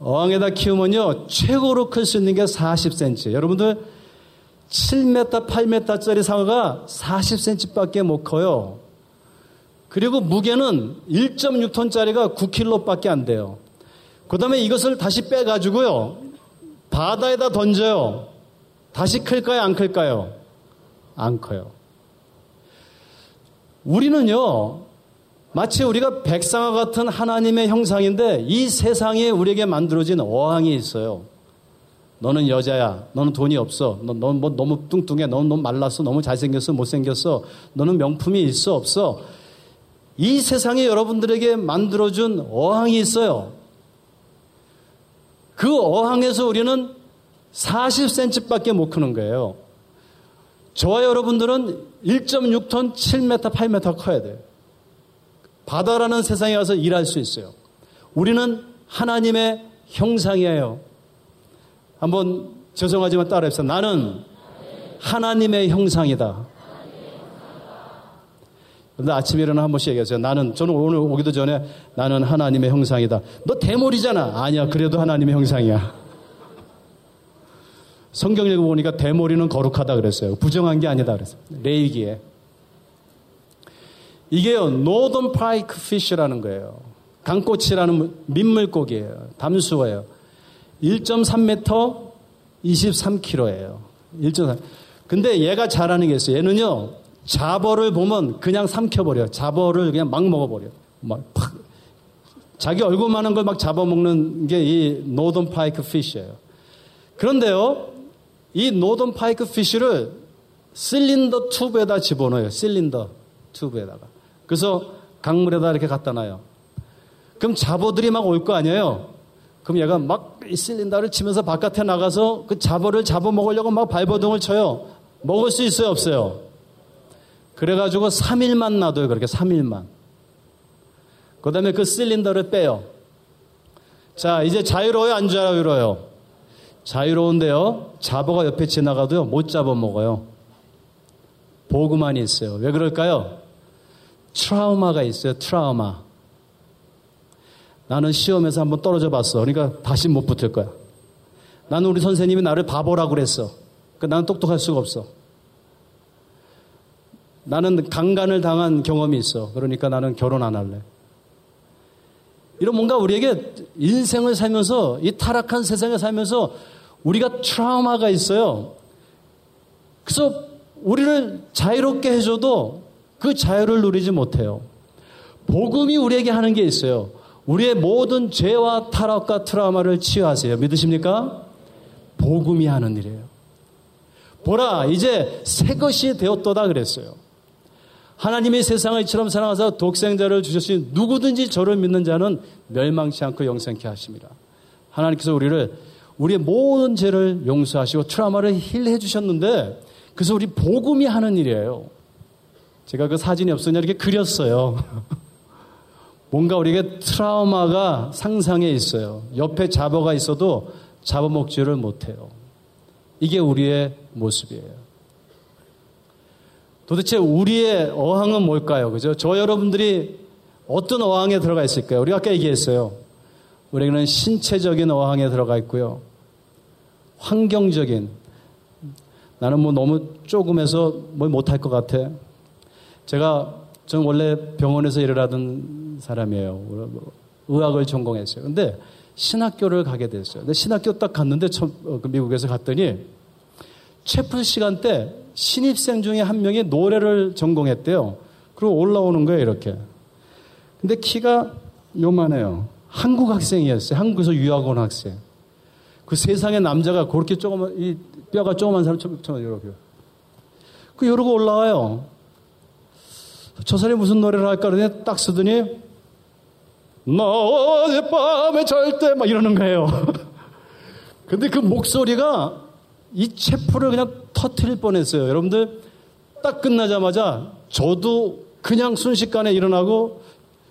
어항에다 키우면요 최고로 클 수 있는 게 40cm. 여러분들 7m, 8m짜리 상어가 40cm밖에 못 커요. 그리고 무게는 1.6톤짜리가 9kg밖에 안 돼요. 그 다음에 이것을 다시 빼가지고요. 바다에다 던져요. 다시 클까요? 안 클까요? 안 커요. 우리는요, 마치 우리가 백상화 같은 하나님의 형상인데 이 세상에 우리에게 만들어진 어항이 있어요. 너는 여자야. 너는 돈이 없어. 너, 넌뭐 너무 뚱뚱해. 너는 너무 말랐어. 너무 잘생겼어. 못생겼어. 너는 명품이 있어. 없어. 이 세상에 여러분들에게 만들어준 어항이 있어요. 그 어항에서 우리는 40cm밖에 못 크는 거예요. 저와 여러분들은 1.6톤, 7m, 8m 커야 돼요. 바다라는 세상에 가서 일할 수 있어요. 우리는 하나님의 형상이에요. 한번 죄송하지만 따라해보세요. 나는 하나님의 형상이다. 근데 아침에 일어나 한 번씩 얘기했어요. 나는, 저는 오늘 오기도 전에 나는 하나님의 형상이다. 너 대머리잖아. 아니야. 그래도 하나님의 형상이야. 성경 읽어보니까 대머리는 거룩하다 그랬어요. 부정한 게 아니다 그랬어요. 레이기에. 이게요, northern pike fish라는 거예요. 강꼬치라는 민물고기예요. 담수어예요. 1.3m, 23kg예요. 1.3. 근데 얘가 잘하는 게 있어요. 얘는요, 잡어를 보면 그냥 삼켜버려. 잡어를 그냥 막 먹어버려. 막 팍. 자기 얼굴만한 걸 막 잡아먹는 게 이 northern pike fish예요. 그런데요, 이 northern pike fish를 실린더 튜브에다 집어넣어요. 실린더 튜브에다가. 그래서 강물에다 이렇게 갖다 놔요. 그럼 자버들이 막 올 거 아니에요? 그럼 얘가 막이 실린더를 치면서 바깥에 나가서 그 자버를 잡아먹으려고 막 발버둥을 쳐요. 먹을 수 있어요? 없어요? 그래가지고 3일만 놔둬요. 그렇게 3일만. 그 다음에 그 실린더를 빼요. 자, 이제 자유로워요? 안 자유로워요? 자유로운데요. 잡어가 옆에 지나가도요. 못 잡아먹어요. 보고만이 있어요. 왜 그럴까요? 트라우마가 있어요. 트라우마. 나는 시험에서 한번 떨어져 봤어. 그러니까 다시 못 붙을 거야. 나는 우리 선생님이 나를 바보라고 그랬어. 그러니까 나는 똑똑할 수가 없어. 나는 강간을 당한 경험이 있어. 그러니까 나는 결혼 안 할래. 이런 뭔가 우리에게 인생을 살면서 이 타락한 세상에 살면서 우리가 트라우마가 있어요. 그래서 우리를 자유롭게 해줘도 그 자유를 누리지 못해요. 복음이 우리에게 하는 게 있어요. 우리의 모든 죄와 타락과 트라우마를 치유하세요. 믿으십니까? 복음이 하는 일이에요. 보라, 이제 새 것이 되었도다 그랬어요. 하나님의 세상을 이처럼 사랑하사 독생자를 주셨으니 누구든지 저를 믿는 자는 멸망치 않고 영생케 하십니다. 하나님께서 우리를 우리의 모든 죄를 용서하시고 트라우마를 힐해 주셨는데 그래서 우리 복음이 하는 일이에요. 제가 그 사진이 없으냐 이렇게 그렸어요. 뭔가 우리에게 트라우마가 상상에 있어요. 옆에 잡어가 있어도 잡아먹지를 못해요. 이게 우리의 모습이에요. 도대체 우리의 어항은 뭘까요? 그죠? 저 여러분들이 어떤 어항에 들어가 있을까요? 우리가 아까 얘기했어요. 우리는 신체적인 어항에 들어가 있고요. 환경적인. 나는 뭐 너무 조금해서 뭘 못할 것 같아. 제가, 저는 원래 병원에서 일을 하던 사람이에요. 의학을 전공했어요. 근데 신학교를 가게 됐어요. 근데 신학교 딱 갔는데 처, 어, 그 미국에서 갔더니 채플 시간 때 신입생 중에 한 명이 노래를 전공했대요. 그리고 올라오는 거예요, 이렇게. 근데 키가 요만해요. 한국 학생이었어요. 한국에서 유학 온 학생. 그 세상에 남자가 그렇게 조그만, 이 뼈가 조그만 사람 처럼 이렇게. 그 이러고 올라와요. 저 사람이 무슨 노래를 할까 그러더니 딱 쓰더니 너 밤에 절대 막 이러는 거예요. 근데 그 목소리가 이 체포를 그냥 터트릴 뻔했어요. 여러분들 딱 끝나자마자 저도 그냥 순식간에 일어나고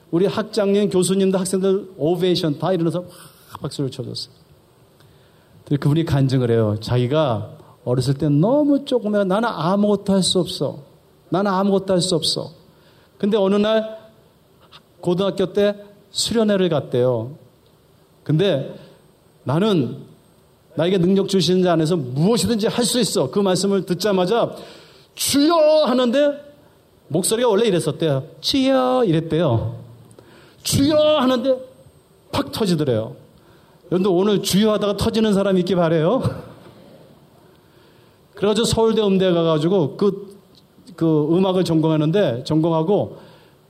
우리 학장님, 교수님들, 학생들 오베이션 다 일어나서 박수를 쳐줬어요. 그분이 간증을 해요. 자기가 어렸을 때 너무 조금해 나는 아무것도 할 수 없어. 나는 아무것도 할 수 없어. 근데 어느 날 고등학교 때 수련회를 갔대요. 근데 나는 나에게 능력 주시는 자 안에서 무엇이든지 할 수 있어. 그 말씀을 듣자마자 주여 하는데 목소리가 원래 이랬었대요. 주여 이랬대요. 주여 하는데 팍 터지더래요. 여러분들 오늘 주여 하다가 터지는 사람 있기 바래요. 그래가지고 서울대 음대 가가지고 그, 그 음악을 전공하는데 전공하고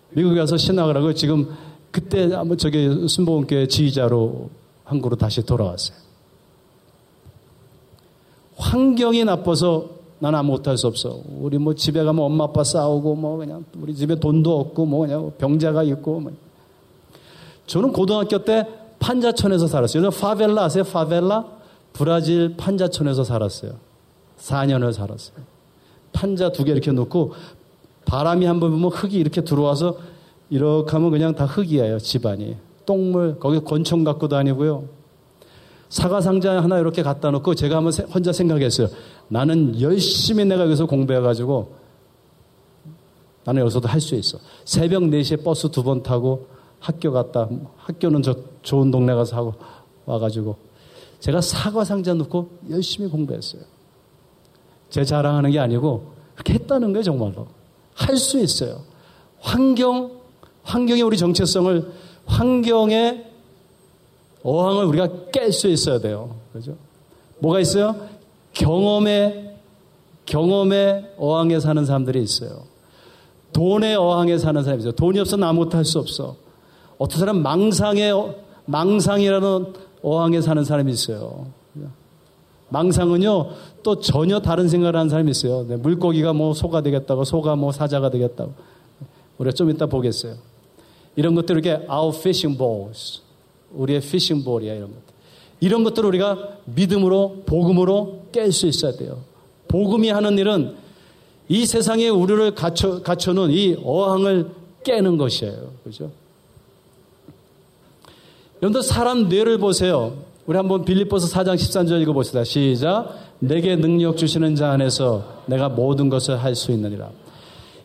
미국에 가서 신학을 하고 지금 그때 저기 순복음교회 지휘자로 한국으로 다시 돌아왔어요. 환경이 나빠서 나는 아무것도 할 수 없어. 우리 뭐 집에 가면 엄마 아빠 싸우고 뭐 그냥 우리 집에 돈도 없고 뭐 그냥 병자가 있고 뭐. 저는 고등학교 때 판자촌에서 살았어요. 그래서 파벨라 아세요? 파벨라? 브라질 판자촌에서 살았어요. 4년을 살았어요. 판자 두 개 이렇게 놓고 바람이 한번 불면 흙이 이렇게 들어와서 이렇게 하면 그냥 다 흙이에요, 집안이. 똥물, 거기 권총 갖고 다니고요. 사과 상자 하나 이렇게 갖다 놓고 제가 한번 혼자 생각했어요. 나는 열심히 내가 여기서 공부해가지고 나는 여기서도 할 수 있어. 새벽 4시에 버스 두 번 타고 학교 갔다, 학교는 저 좋은 동네 가서 하고 와가지고 제가 사과 상자 놓고 열심히 공부했어요. 제 자랑하는 게 아니고 그렇게 했다는 거예요, 정말로. 할 수 있어요. 환경, 환경의 우리 정체성을 환경의 어항을 우리가 깰 수 있어야 돼요. 그죠? 뭐가 있어요? 경험의, 경험의 어항에 사는 사람들이 있어요. 돈의 어항에 사는 사람이 있어요. 돈이 없어는 아무것도 할수 없어. 어떤 사람 망상의, 망상이라는 어항에 사는 사람이 있어요. 망상은요, 또 전혀 다른 생각을 하는 사람이 있어요. 네, 물고기가 뭐 소가 되겠다고, 소가 뭐 사자가 되겠다고. 우리가 좀 이따 보겠어요. 이런 것들 이렇게 our fishing balls. 우리의 피싱 볼이야, 이런 것들. 이런 것들을 우리가 믿음으로, 복음으로 깰 수 있어야 돼요. 복음이 하는 일은 이 세상에 우리를 갖춰, 갖춰놓은 이 어항을 깨는 것이에요. 그죠? 여러분들 사람 뇌를 보세요. 우리 한번 빌립보서 4장 13절 읽어봅시다. 시작. 내게 능력 주시는 자 안에서 내가 모든 것을 할 수 있느니라.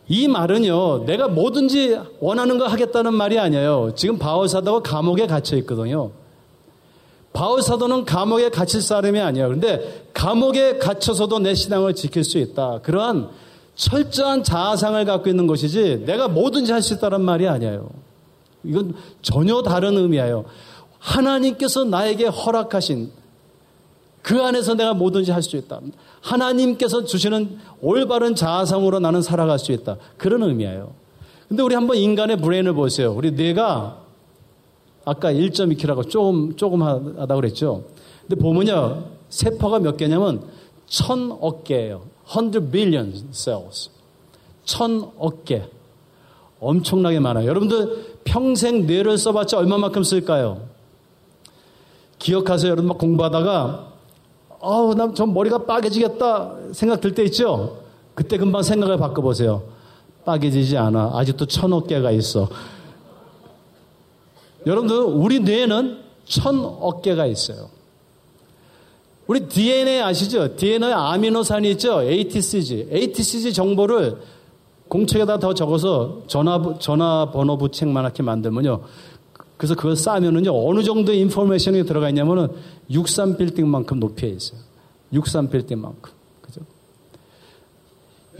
이 말은요, 내가 뭐든지 원하는 거 하겠다는 말이 아니에요. 지금 바울 사도가 감옥에 갇혀 있거든요. 바울 사도는 감옥에 갇힐 사람이 아니에요. 그런데 감옥에 갇혀서도 내 신앙을 지킬 수 있다. 그러한 철저한 자아상을 갖고 있는 것이지 내가 뭐든지 할 수 있다는 말이 아니에요. 이건 전혀 다른 의미예요. 하나님께서 나에게 허락하신 그 안에서 내가 뭐든지 할 수 있다. 하나님께서 주시는 올바른 자아성으로 나는 살아갈 수 있다. 그런 의미예요. 근데 우리 한번 인간의 브레인을 보세요. 우리 뇌가 아까 1.2kg라고 조금, 조금 하다 그랬죠. 근데 보면요. 세포가 몇 개냐면 천억 개예요. 100 billion cells. 천억 개. 엄청나게 많아요. 여러분들 평생 뇌를 써봤자 얼마만큼 쓸까요? 기억하세요. 여러분 막 공부하다가 아우, 난전 머리가 빠개지겠다 생각 들 때 있죠? 그때 금방 생각을 바꿔보세요. 빠개지지 않아. 아직도 천억 개가 있어. 여러분들, 우리 뇌에는 천억 개가 있어요. 우리 DNA 아시죠? DNA 아미노산이 있죠? ATCG. ATCG 정보를 공책에다 더 적어서 전화, 전화번호부 책만하게 만들면요. 그래서 그걸 쌓으면은요, 어느 정도의 인포메이션이 들어가 있냐면은 63 빌딩만큼 높이에 있어요. 63 빌딩만큼. 그죠?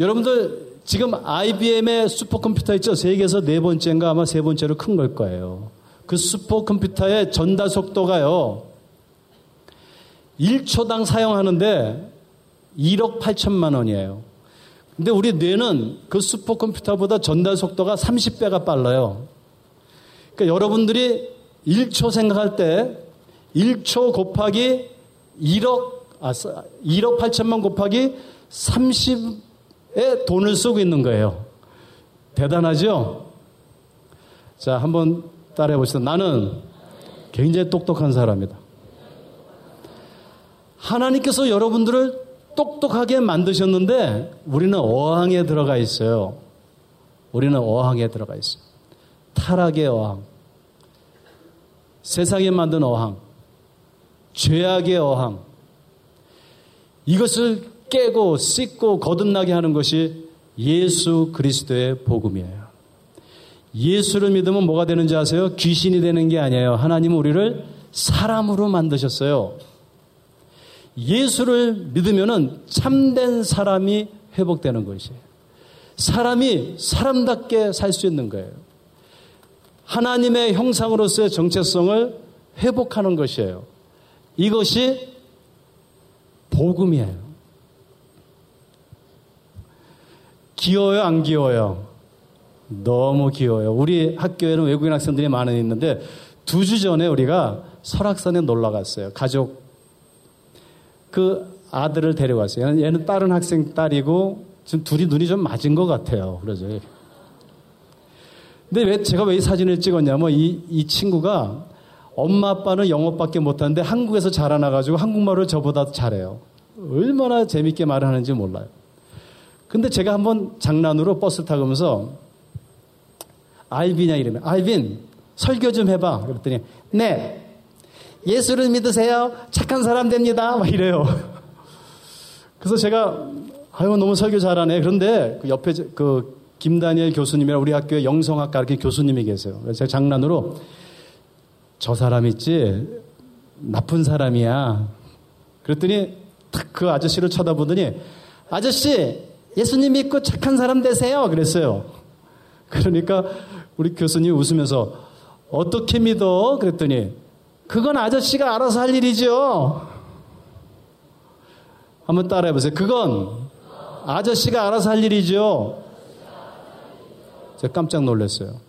여러분들, 지금 IBM의 슈퍼컴퓨터 있죠? 세계에서 네 번째인가 아마 세 번째로 큰 걸 거예요. 그그 슈퍼컴퓨터의 전달 속도가요. 1초당 사용하는데 1억 8천만 원이에요. 근데 우리 뇌는 그 슈퍼컴퓨터보다 전달 속도가 30배가 빨라요. 그러니까 여러분들이 1초 생각할 때 1초 곱하기 1억, 아, 1억 8천만 곱하기 30의 돈을 쓰고 있는 거예요. 대단하죠? 자, 한번 따라해 보시다. 나는 굉장히 똑똑한 사람이다. 하나님께서 여러분들을 똑똑하게 만드셨는데 우리는 어항에 들어가 있어요. 우리는 어항에 들어가 있어요. 타락의 어항. 세상에 만든 어항. 죄악의 어항. 이것을 깨고 씻고 거듭나게 하는 것이 예수 그리스도의 복음이에요. 예수를 믿으면 뭐가 되는지 아세요? 귀신이 되는 게 아니에요. 하나님은 우리를 사람으로 만드셨어요. 예수를 믿으면은 참된 사람이 회복되는 것이에요. 사람이 사람답게 살 수 있는 거예요. 하나님의 형상으로서의 정체성을 회복하는 것이에요. 이것이 복음이에요. 귀여워요, 안 귀여워요? 너무 귀여워요. 우리 학교에는 외국인 학생들이 많이 있는데 두 주 전에 우리가 설악산에 놀러 갔어요. 가족 그 아들을 데려왔어요. 얘는 다른 학생 딸이고 지금 둘이 눈이 좀 맞은 것 같아요. 그러죠. 근데 왜 제가 왜 이 사진을 찍었냐면 이, 이 친구가 엄마 아빠는 영어밖에 못하는데 한국에서 자라나가지고 한국말을 저보다 잘해요. 얼마나 재밌게 말을 하는지 몰라요. 근데 제가 한번 장난으로 버스 타면서 알빈이야 이러면 알빈 설교 좀 해봐. 그랬더니 네 예수를 믿으세요. 착한 사람 됩니다. 막 이래요. 그래서 제가 아유 너무 설교 잘하네. 그런데 그 옆에 그 김다니엘 교수님이랑 우리 학교에 영성학과 이렇게 교수님이 계세요. 그래서 제가 장난으로 저 사람 있지 나쁜 사람이야. 그랬더니 탁 그 아저씨를 쳐다보더니 아저씨 예수님 믿고 착한 사람 되세요. 그랬어요. 그러니까 우리 교수님 웃으면서 어떻게 믿어? 그랬더니 그건 아저씨가 알아서 할 일이죠. 한번 따라해 보세요. 그건 아저씨가 알아서 할 일이죠. 제가 깜짝 놀랐어요.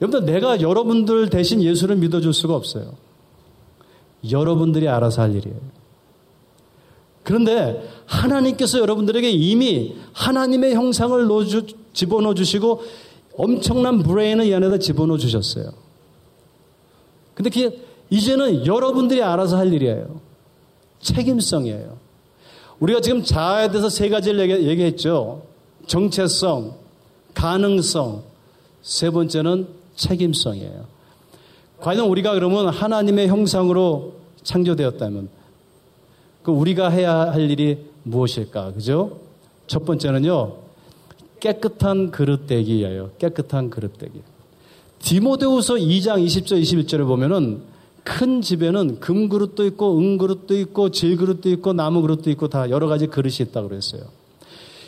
여러분들, 내가 여러분들 대신 예수를 믿어줄 수가 없어요. 여러분들이 알아서 할 일이에요. 그런데 하나님께서 여러분들에게 이미 하나님의 형상을 넣어주, 집어넣어 주시고 엄청난 브레인을 이 안에다 집어넣어 주셨어요. 근데 그게 이제는 여러분들이 알아서 할 일이에요. 책임성이에요. 우리가 지금 자아에 대해서 세 가지를 얘기, 했죠 정체성, 가능성, 세 번째는 책임성이에요. 과연 우리가 그러면 하나님의 형상으로 창조되었다면 그 우리가 해야 할 일이 무엇일까? 그죠? 첫 번째는요. 깨끗한 그릇대기예요. 깨끗한 그릇대기. 디모데후서 2장 20절 21절을 보면은 큰 집에는 금그릇도 있고 은그릇도 있고 질그릇도 있고 나무그릇도 있고 다 여러 가지 그릇이 있다고 그랬어요.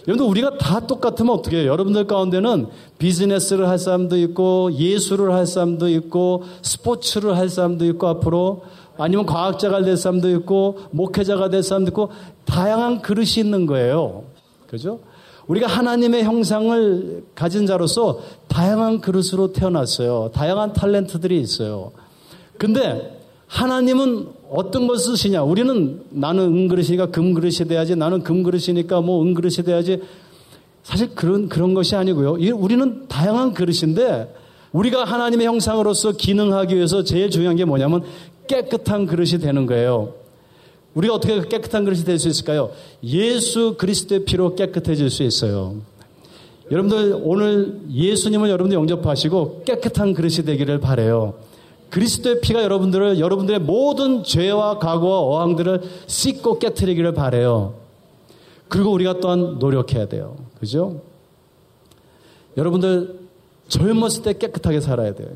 여러분들 우리가 다 똑같으면 어떻게 해요? 여러분들 가운데는 비즈니스를 할 사람도 있고 예술을 할 사람도 있고 스포츠를 할 사람도 있고 앞으로 아니면 과학자가 될 사람도 있고 목회자가 될 사람도 있고 다양한 그릇이 있는 거예요. 그죠? 우리가 하나님의 형상을 가진 자로서 다양한 그릇으로 태어났어요. 다양한 탤런트들이 있어요. 근데 하나님은 어떤 것을 쓰시냐? 우리는 나는 은그릇이니까 금그릇이 돼야지. 나는 금그릇이니까 뭐 은그릇이 돼야지. 사실 그런, 그런 것이 아니고요. 우리는 다양한 그릇인데 우리가 하나님의 형상으로서 기능하기 위해서 제일 중요한 게 뭐냐면 깨끗한 그릇이 되는 거예요. 우리가 어떻게 깨끗한 그릇이 될 수 있을까요? 예수 그리스도의 피로 깨끗해질 수 있어요. 여러분들 오늘 예수님을 여러분들 영접하시고 깨끗한 그릇이 되기를 바래요. 그리스도의 피가 여러분들을 여러분들의 모든 죄와 과거와 어항들을 씻고 깨뜨리기를 바래요. 그리고 우리가 또한 노력해야 돼요. 그죠? 여러분들 젊었을 때 깨끗하게 살아야 돼요.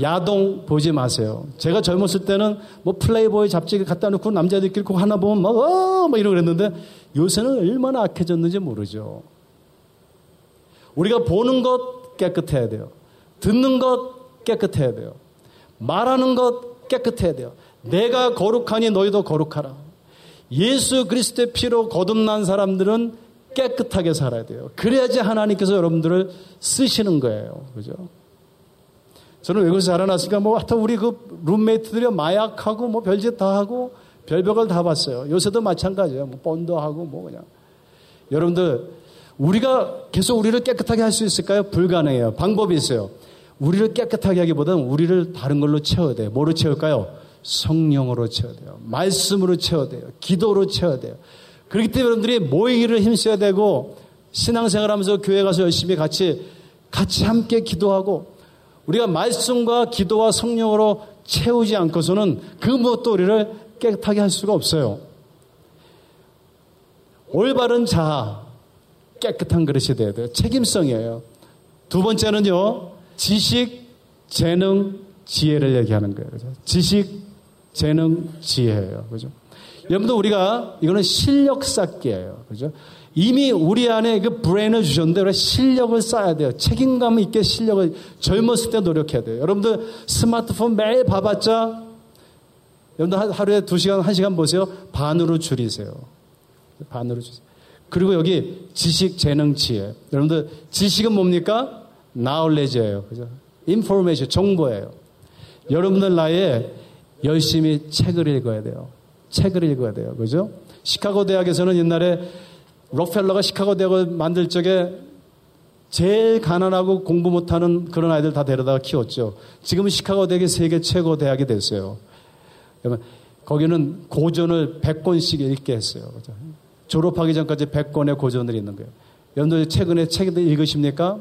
야동 보지 마세요. 제가 젊었을 때는 뭐 플레이보이 잡지 갖다 놓고 남자들끼리 꼭 하나 보면 막, 어, 막 이러고 그랬는데 요새는 얼마나 악해졌는지 모르죠. 우리가 보는 것 깨끗해야 돼요. 듣는 것 깨끗해야 돼요. 말하는 것 깨끗해야 돼요. 내가 거룩하니 너희도 거룩하라. 예수 그리스도의 피로 거듭난 사람들은 깨끗하게 살아야 돼요. 그래야지 하나님께서 여러분들을 쓰시는 거예요. 그죠? 저는 외국에서 자라났으니까 뭐 하여튼 우리 그 룸메이트들이 마약하고 뭐 별짓 다 하고 별벽을 다 봤어요. 요새도 마찬가지예요. 뭐 본도 하고 뭐 그냥. 여러분들 우리가 계속 우리를 깨끗하게 할 수 있을까요? 불가능해요. 방법이 있어요. 우리를 깨끗하게 하기보다는 우리를 다른 걸로 채워야 돼요. 뭐로 채울까요? 성령으로 채워야 돼요. 말씀으로 채워야 돼요. 기도로 채워야 돼요. 그렇기 때문에 여러분들이 모이기를 힘써야 되고 신앙생활 하면서 교회 가서 열심히 같이 같이 함께 기도하고 우리가 말씀과 기도와 성령으로 채우지 않고서는 그 무엇도 우리를 깨끗하게 할 수가 없어요. 올바른 자아, 깨끗한 그릇이 돼야 돼요. 책임성이에요. 두 번째는요, 지식, 재능, 지혜를 얘기하는 거예요. 그죠? 지식, 재능, 지혜예요. 그죠? 여러분들 우리가 이거는 실력 쌓기예요. 그죠? 이미 우리 안에 그 브레인을 주셨는데 우리 실력을 쌓아야 돼요. 책임감 있게 실력을 젊었을 때 노력해야 돼요. 여러분들 스마트폰 매일 봐봤자 여러분들 하루에 두 시간, 한 시간 보세요. 반으로 줄이세요. 반으로 줄이세요. 그리고 여기 지식, 재능, 지혜. 여러분들 지식은 뭡니까? 나올레지예요. 그죠? 인포메이션, 정보예요. 여러분들 나이에 열심히 책을 읽어야 돼요. 책을 읽어야 돼요. 그죠? 시카고 대학에서는 옛날에 록펠러가 시카고 대학을 만들 적에 제일 가난하고 공부 못하는 그런 아이들 다 데려다가 키웠죠. 지금은 시카고 대학이 세계 최고 대학이 됐어요. 거기는 고전을 100권씩 읽게 했어요. 그죠? 졸업하기 전까지 100권의 고전들이 있는 거예요. 여러분들 최근에 책들 읽으십니까?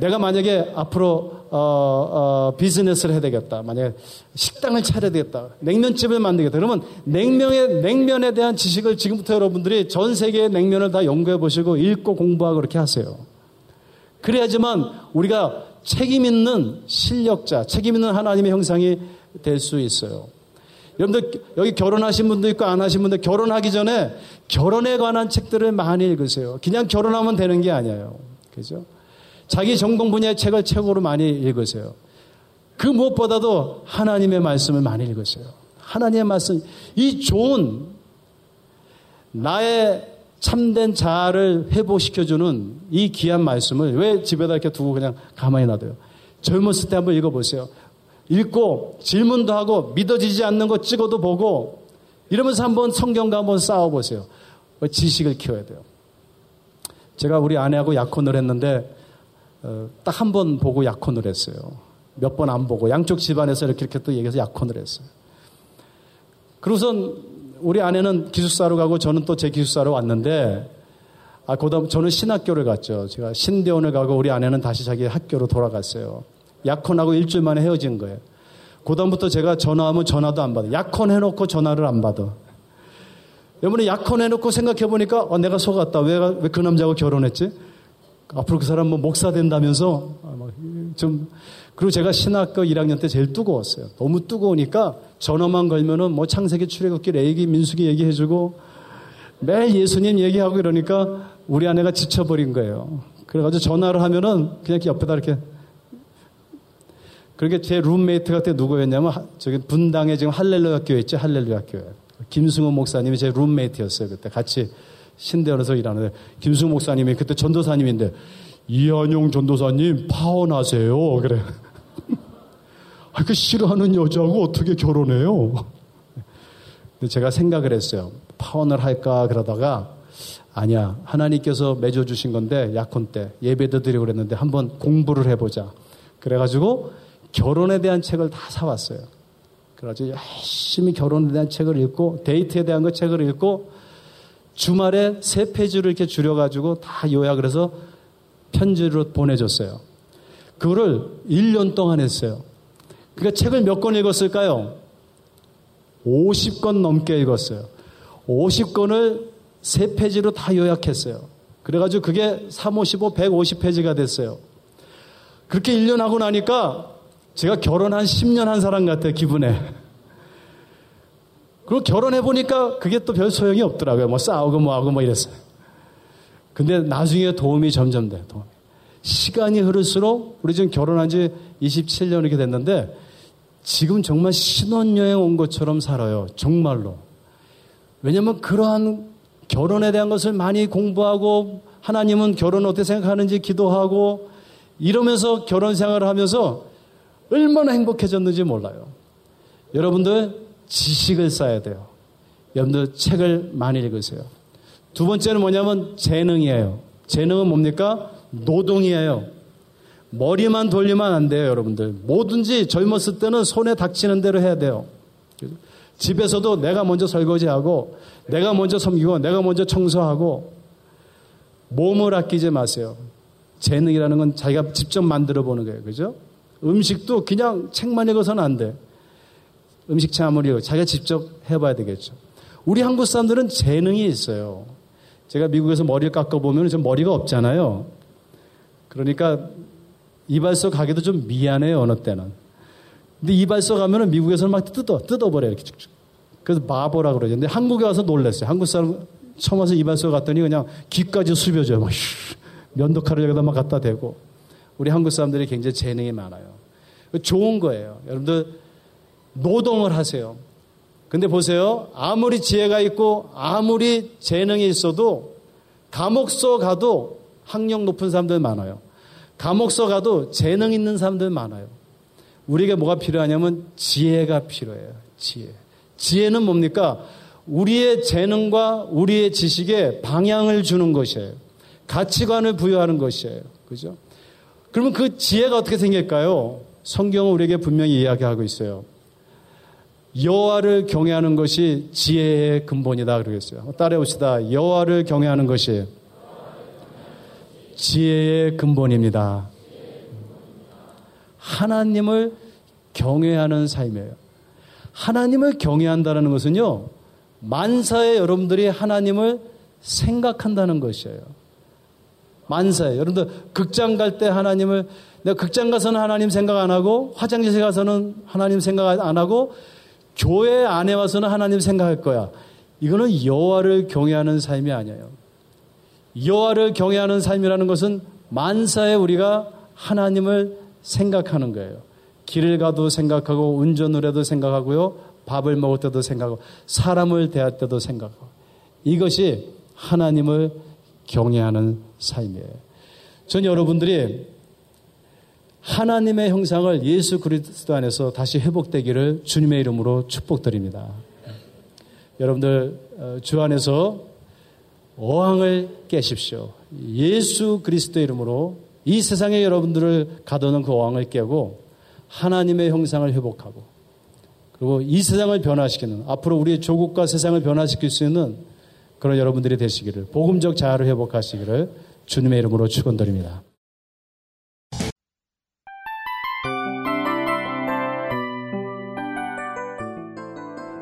내가 만약에 앞으로 어, 어, 비즈니스를 해야 되겠다. 만약에 식당을 차려야 되겠다. 냉면집을 만들겠다. 그러면 냉면에 냉면에 대한 지식을 지금부터 여러분들이 전 세계의 냉면을 다 연구해 보시고 읽고 공부하고 그렇게 하세요. 그래야지만 우리가 책임 있는 실력자, 책임 있는 하나님의 형상이 될 수 있어요. 여러분들 여기 결혼하신 분도 있고 안 하신 분들 결혼하기 전에 결혼에 관한 책들을 많이 읽으세요. 그냥 결혼하면 되는 게 아니에요. 그죠? 자기 전공 분야의 책을 최고로 많이 읽으세요. 그 무엇보다도 하나님의 말씀을 많이 읽으세요. 하나님의 말씀, 이 좋은 나의 참된 자아를 회복시켜주는 이 귀한 말씀을 왜 집에다 이렇게 두고 그냥 가만히 놔둬요? 젊었을 때 한번 읽어보세요. 읽고 질문도 하고 믿어지지 않는 거 찍어도 보고 이러면서 한번 성경과 한번 싸워보세요. 지식을 키워야 돼요. 제가 우리 아내하고 약혼을 했는데 어, 딱 한 번 보고 약혼을 했어요. 몇 번 안 보고 양쪽 집안에서 이렇게 이렇게 또 얘기해서 약혼을 했어요. 그러고선 우리 아내는 기숙사로 가고 저는 또 제 기숙사로 왔는데 아, 그다음 저는 신학교를 갔죠. 제가 신대원을 가고 우리 아내는 다시 자기 학교로 돌아갔어요. 약혼하고 일주일 만에 헤어진 거예요. 그다음부터 제가 전화하면 전화도 안 받아. 약혼해놓고 전화를 안 받아. 여러분이 약혼해놓고 생각해보니까 어, 내가 속았다. 왜그 남자하고 결혼했지? 앞으로 그 사람 뭐 목사 된다면서 아, 좀 그리고 제가 신학교 1학년 때 제일 뜨거웠어요. 너무 뜨거우니까 전화만 걸면은 뭐 창세기 출애굽기 레이기 민수기 얘기해주고 매일 예수님 얘기하고 이러니까 우리 아내가 지쳐버린 거예요. 그래가지고 전화를 하면은 그냥 옆에다 이렇게 그렇게 제 룸메이트가 그때 누구였냐면 저기 분당에 지금 할렐루야 교회 있지 할렐루야 교회 김승호 목사님이 제 룸메이트였어요 그때 같이 신대원에서 일하는데 김승호 목사님이 그때 전도사님인데 이한용 전도사님 파혼하세요 그래 아, 그 싫어하는 여자하고 어떻게 결혼해요? 근데 제가 생각을 했어요. 파혼을 할까 그러다가 아니야 하나님께서 맺어주신 건데 약혼 때 예배도 드리고 그랬는데 한번 공부를 해보자. 그래가지고 결혼에 대한 책을 다 사왔어요. 그래가지고 열심히 결혼에 대한 책을 읽고 데이트에 대한 그 책을 읽고 주말에 세 페이지를 이렇게 줄여가지고 다 요약을 해서 편지로 보내줬어요. 그거를 1년 동안 했어요. 그러니까 책을 몇 권 읽었을까요? 50권 넘게 읽었어요. 50권을 세 페이지로 다 요약했어요. 그래가지고 그게 3, 55, 150페이지가 됐어요. 그렇게 1년 하고 나니까 제가 결혼 한 10년 한 사람 같아요, 기분에. 그리고 결혼해보니까 그게 또 별 소용이 없더라고요. 뭐 싸우고 뭐하고 뭐 이랬어요. 근데 나중에 도움이 점점 돼, 도움이. 시간이 흐를수록 우리 지금 결혼한 지 27년 이렇게 됐는데 지금 정말 신혼여행 온 것처럼 살아요. 정말로. 왜냐하면 그러한 결혼에 대한 것을 많이 공부하고 하나님은 결혼 어떻게 생각하는지 기도하고 이러면서 결혼 생활을 하면서 얼마나 행복해졌는지 몰라요. 여러분들 지식을 쌓아야 돼요. 여러분들 책을 많이 읽으세요. 두 번째는 뭐냐면 재능이에요. 재능은 뭡니까? 노동이에요. 머리만 돌리면 안 돼요, 여러분들. 뭐든지 젊었을 때는 손에 닥치는 대로 해야 돼요. 집에서도 내가 먼저 설거지하고, 내가 먼저 섬기고, 내가 먼저 청소하고, 몸을 아끼지 마세요. 재능이라는 건 자기가 직접 만들어 보는 거예요. 그죠? 음식도 그냥 책만 읽어서는 안 돼. 음식 아무리 자기가 직접 해봐야 되겠죠. 우리 한국 사람들은 재능이 있어요. 제가 미국에서 머리를 깎아보면 좀 머리가 없잖아요. 그러니까 이발소 가기도 좀 미안해요, 어느 때는. 근데 이발소 가면은 미국에서는 막 뜯어, 뜯어버려요, 이렇게 쭉쭉. 그래서 마보라 그러죠. 근데 한국에 와서 놀랐어요. 한국 사람 처음 와서 이발소 갔더니 그냥 귀까지 수벼줘요. 막, 면도칼을 여기다 막 갖다 대고. 우리 한국 사람들이 굉장히 재능이 많아요. 좋은 거예요. 여러분들, 노동을 하세요. 근데 보세요. 아무리 지혜가 있고 아무리 재능이 있어도 감옥서 가도 학력 높은 사람들 많아요. 감옥서 가도 재능 있는 사람들 많아요. 우리에게 뭐가 필요하냐면 지혜가 필요해요. 지혜. 지혜는 뭡니까? 우리의 재능과 우리의 지식에 방향을 주는 것이에요. 가치관을 부여하는 것이에요. 그죠? 그러면 그 지혜가 어떻게 생길까요? 성경은 우리에게 분명히 이야기하고 있어요. 여호와를 경외하는 것이 지혜의 근본이다 그러겠어요. 따라해 봅시다. 여호와를 경외하는 것이 지혜의 근본입니다. 하나님을 경외하는 삶이에요. 하나님을 경외한다는 것은요, 만사에 여러분들이 하나님을 생각한다는 것이에요. 만사에. 여러분들, 극장 갈 때 하나님을, 내가 극장 가서는 하나님 생각 안 하고, 화장실에 가서는 하나님 생각 안 하고, 교회 안에 와서는 하나님 생각할 거야. 이거는 여호와를 경외하는 삶이 아니에요. 여호와를 경외하는 삶이라는 것은 만사에 우리가 하나님을 생각하는 거예요. 길을 가도 생각하고 운전을 해도 생각하고요. 밥을 먹을 때도 생각하고 사람을 대할 때도 생각하고 이것이 하나님을 경외하는 삶이에요. 전 여러분들이 하나님의 형상을 예수 그리스도 안에서 다시 회복되기를 주님의 이름으로 축복드립니다. 여러분들 어, 주 안에서 어항을 깨십시오. 예수 그리스도 이름으로 이 세상에 여러분들을 가둬놓은 그 어항을 깨고 하나님의 형상을 회복하고 그리고 이 세상을 변화시키는 앞으로 우리의 조국과 세상을 변화시킬 수 있는 그런 여러분들이 되시기를 복음적 자아를 회복하시기를 주님의 이름으로 축원드립니다.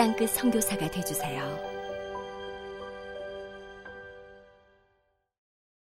땅끝 성교사가 되주세요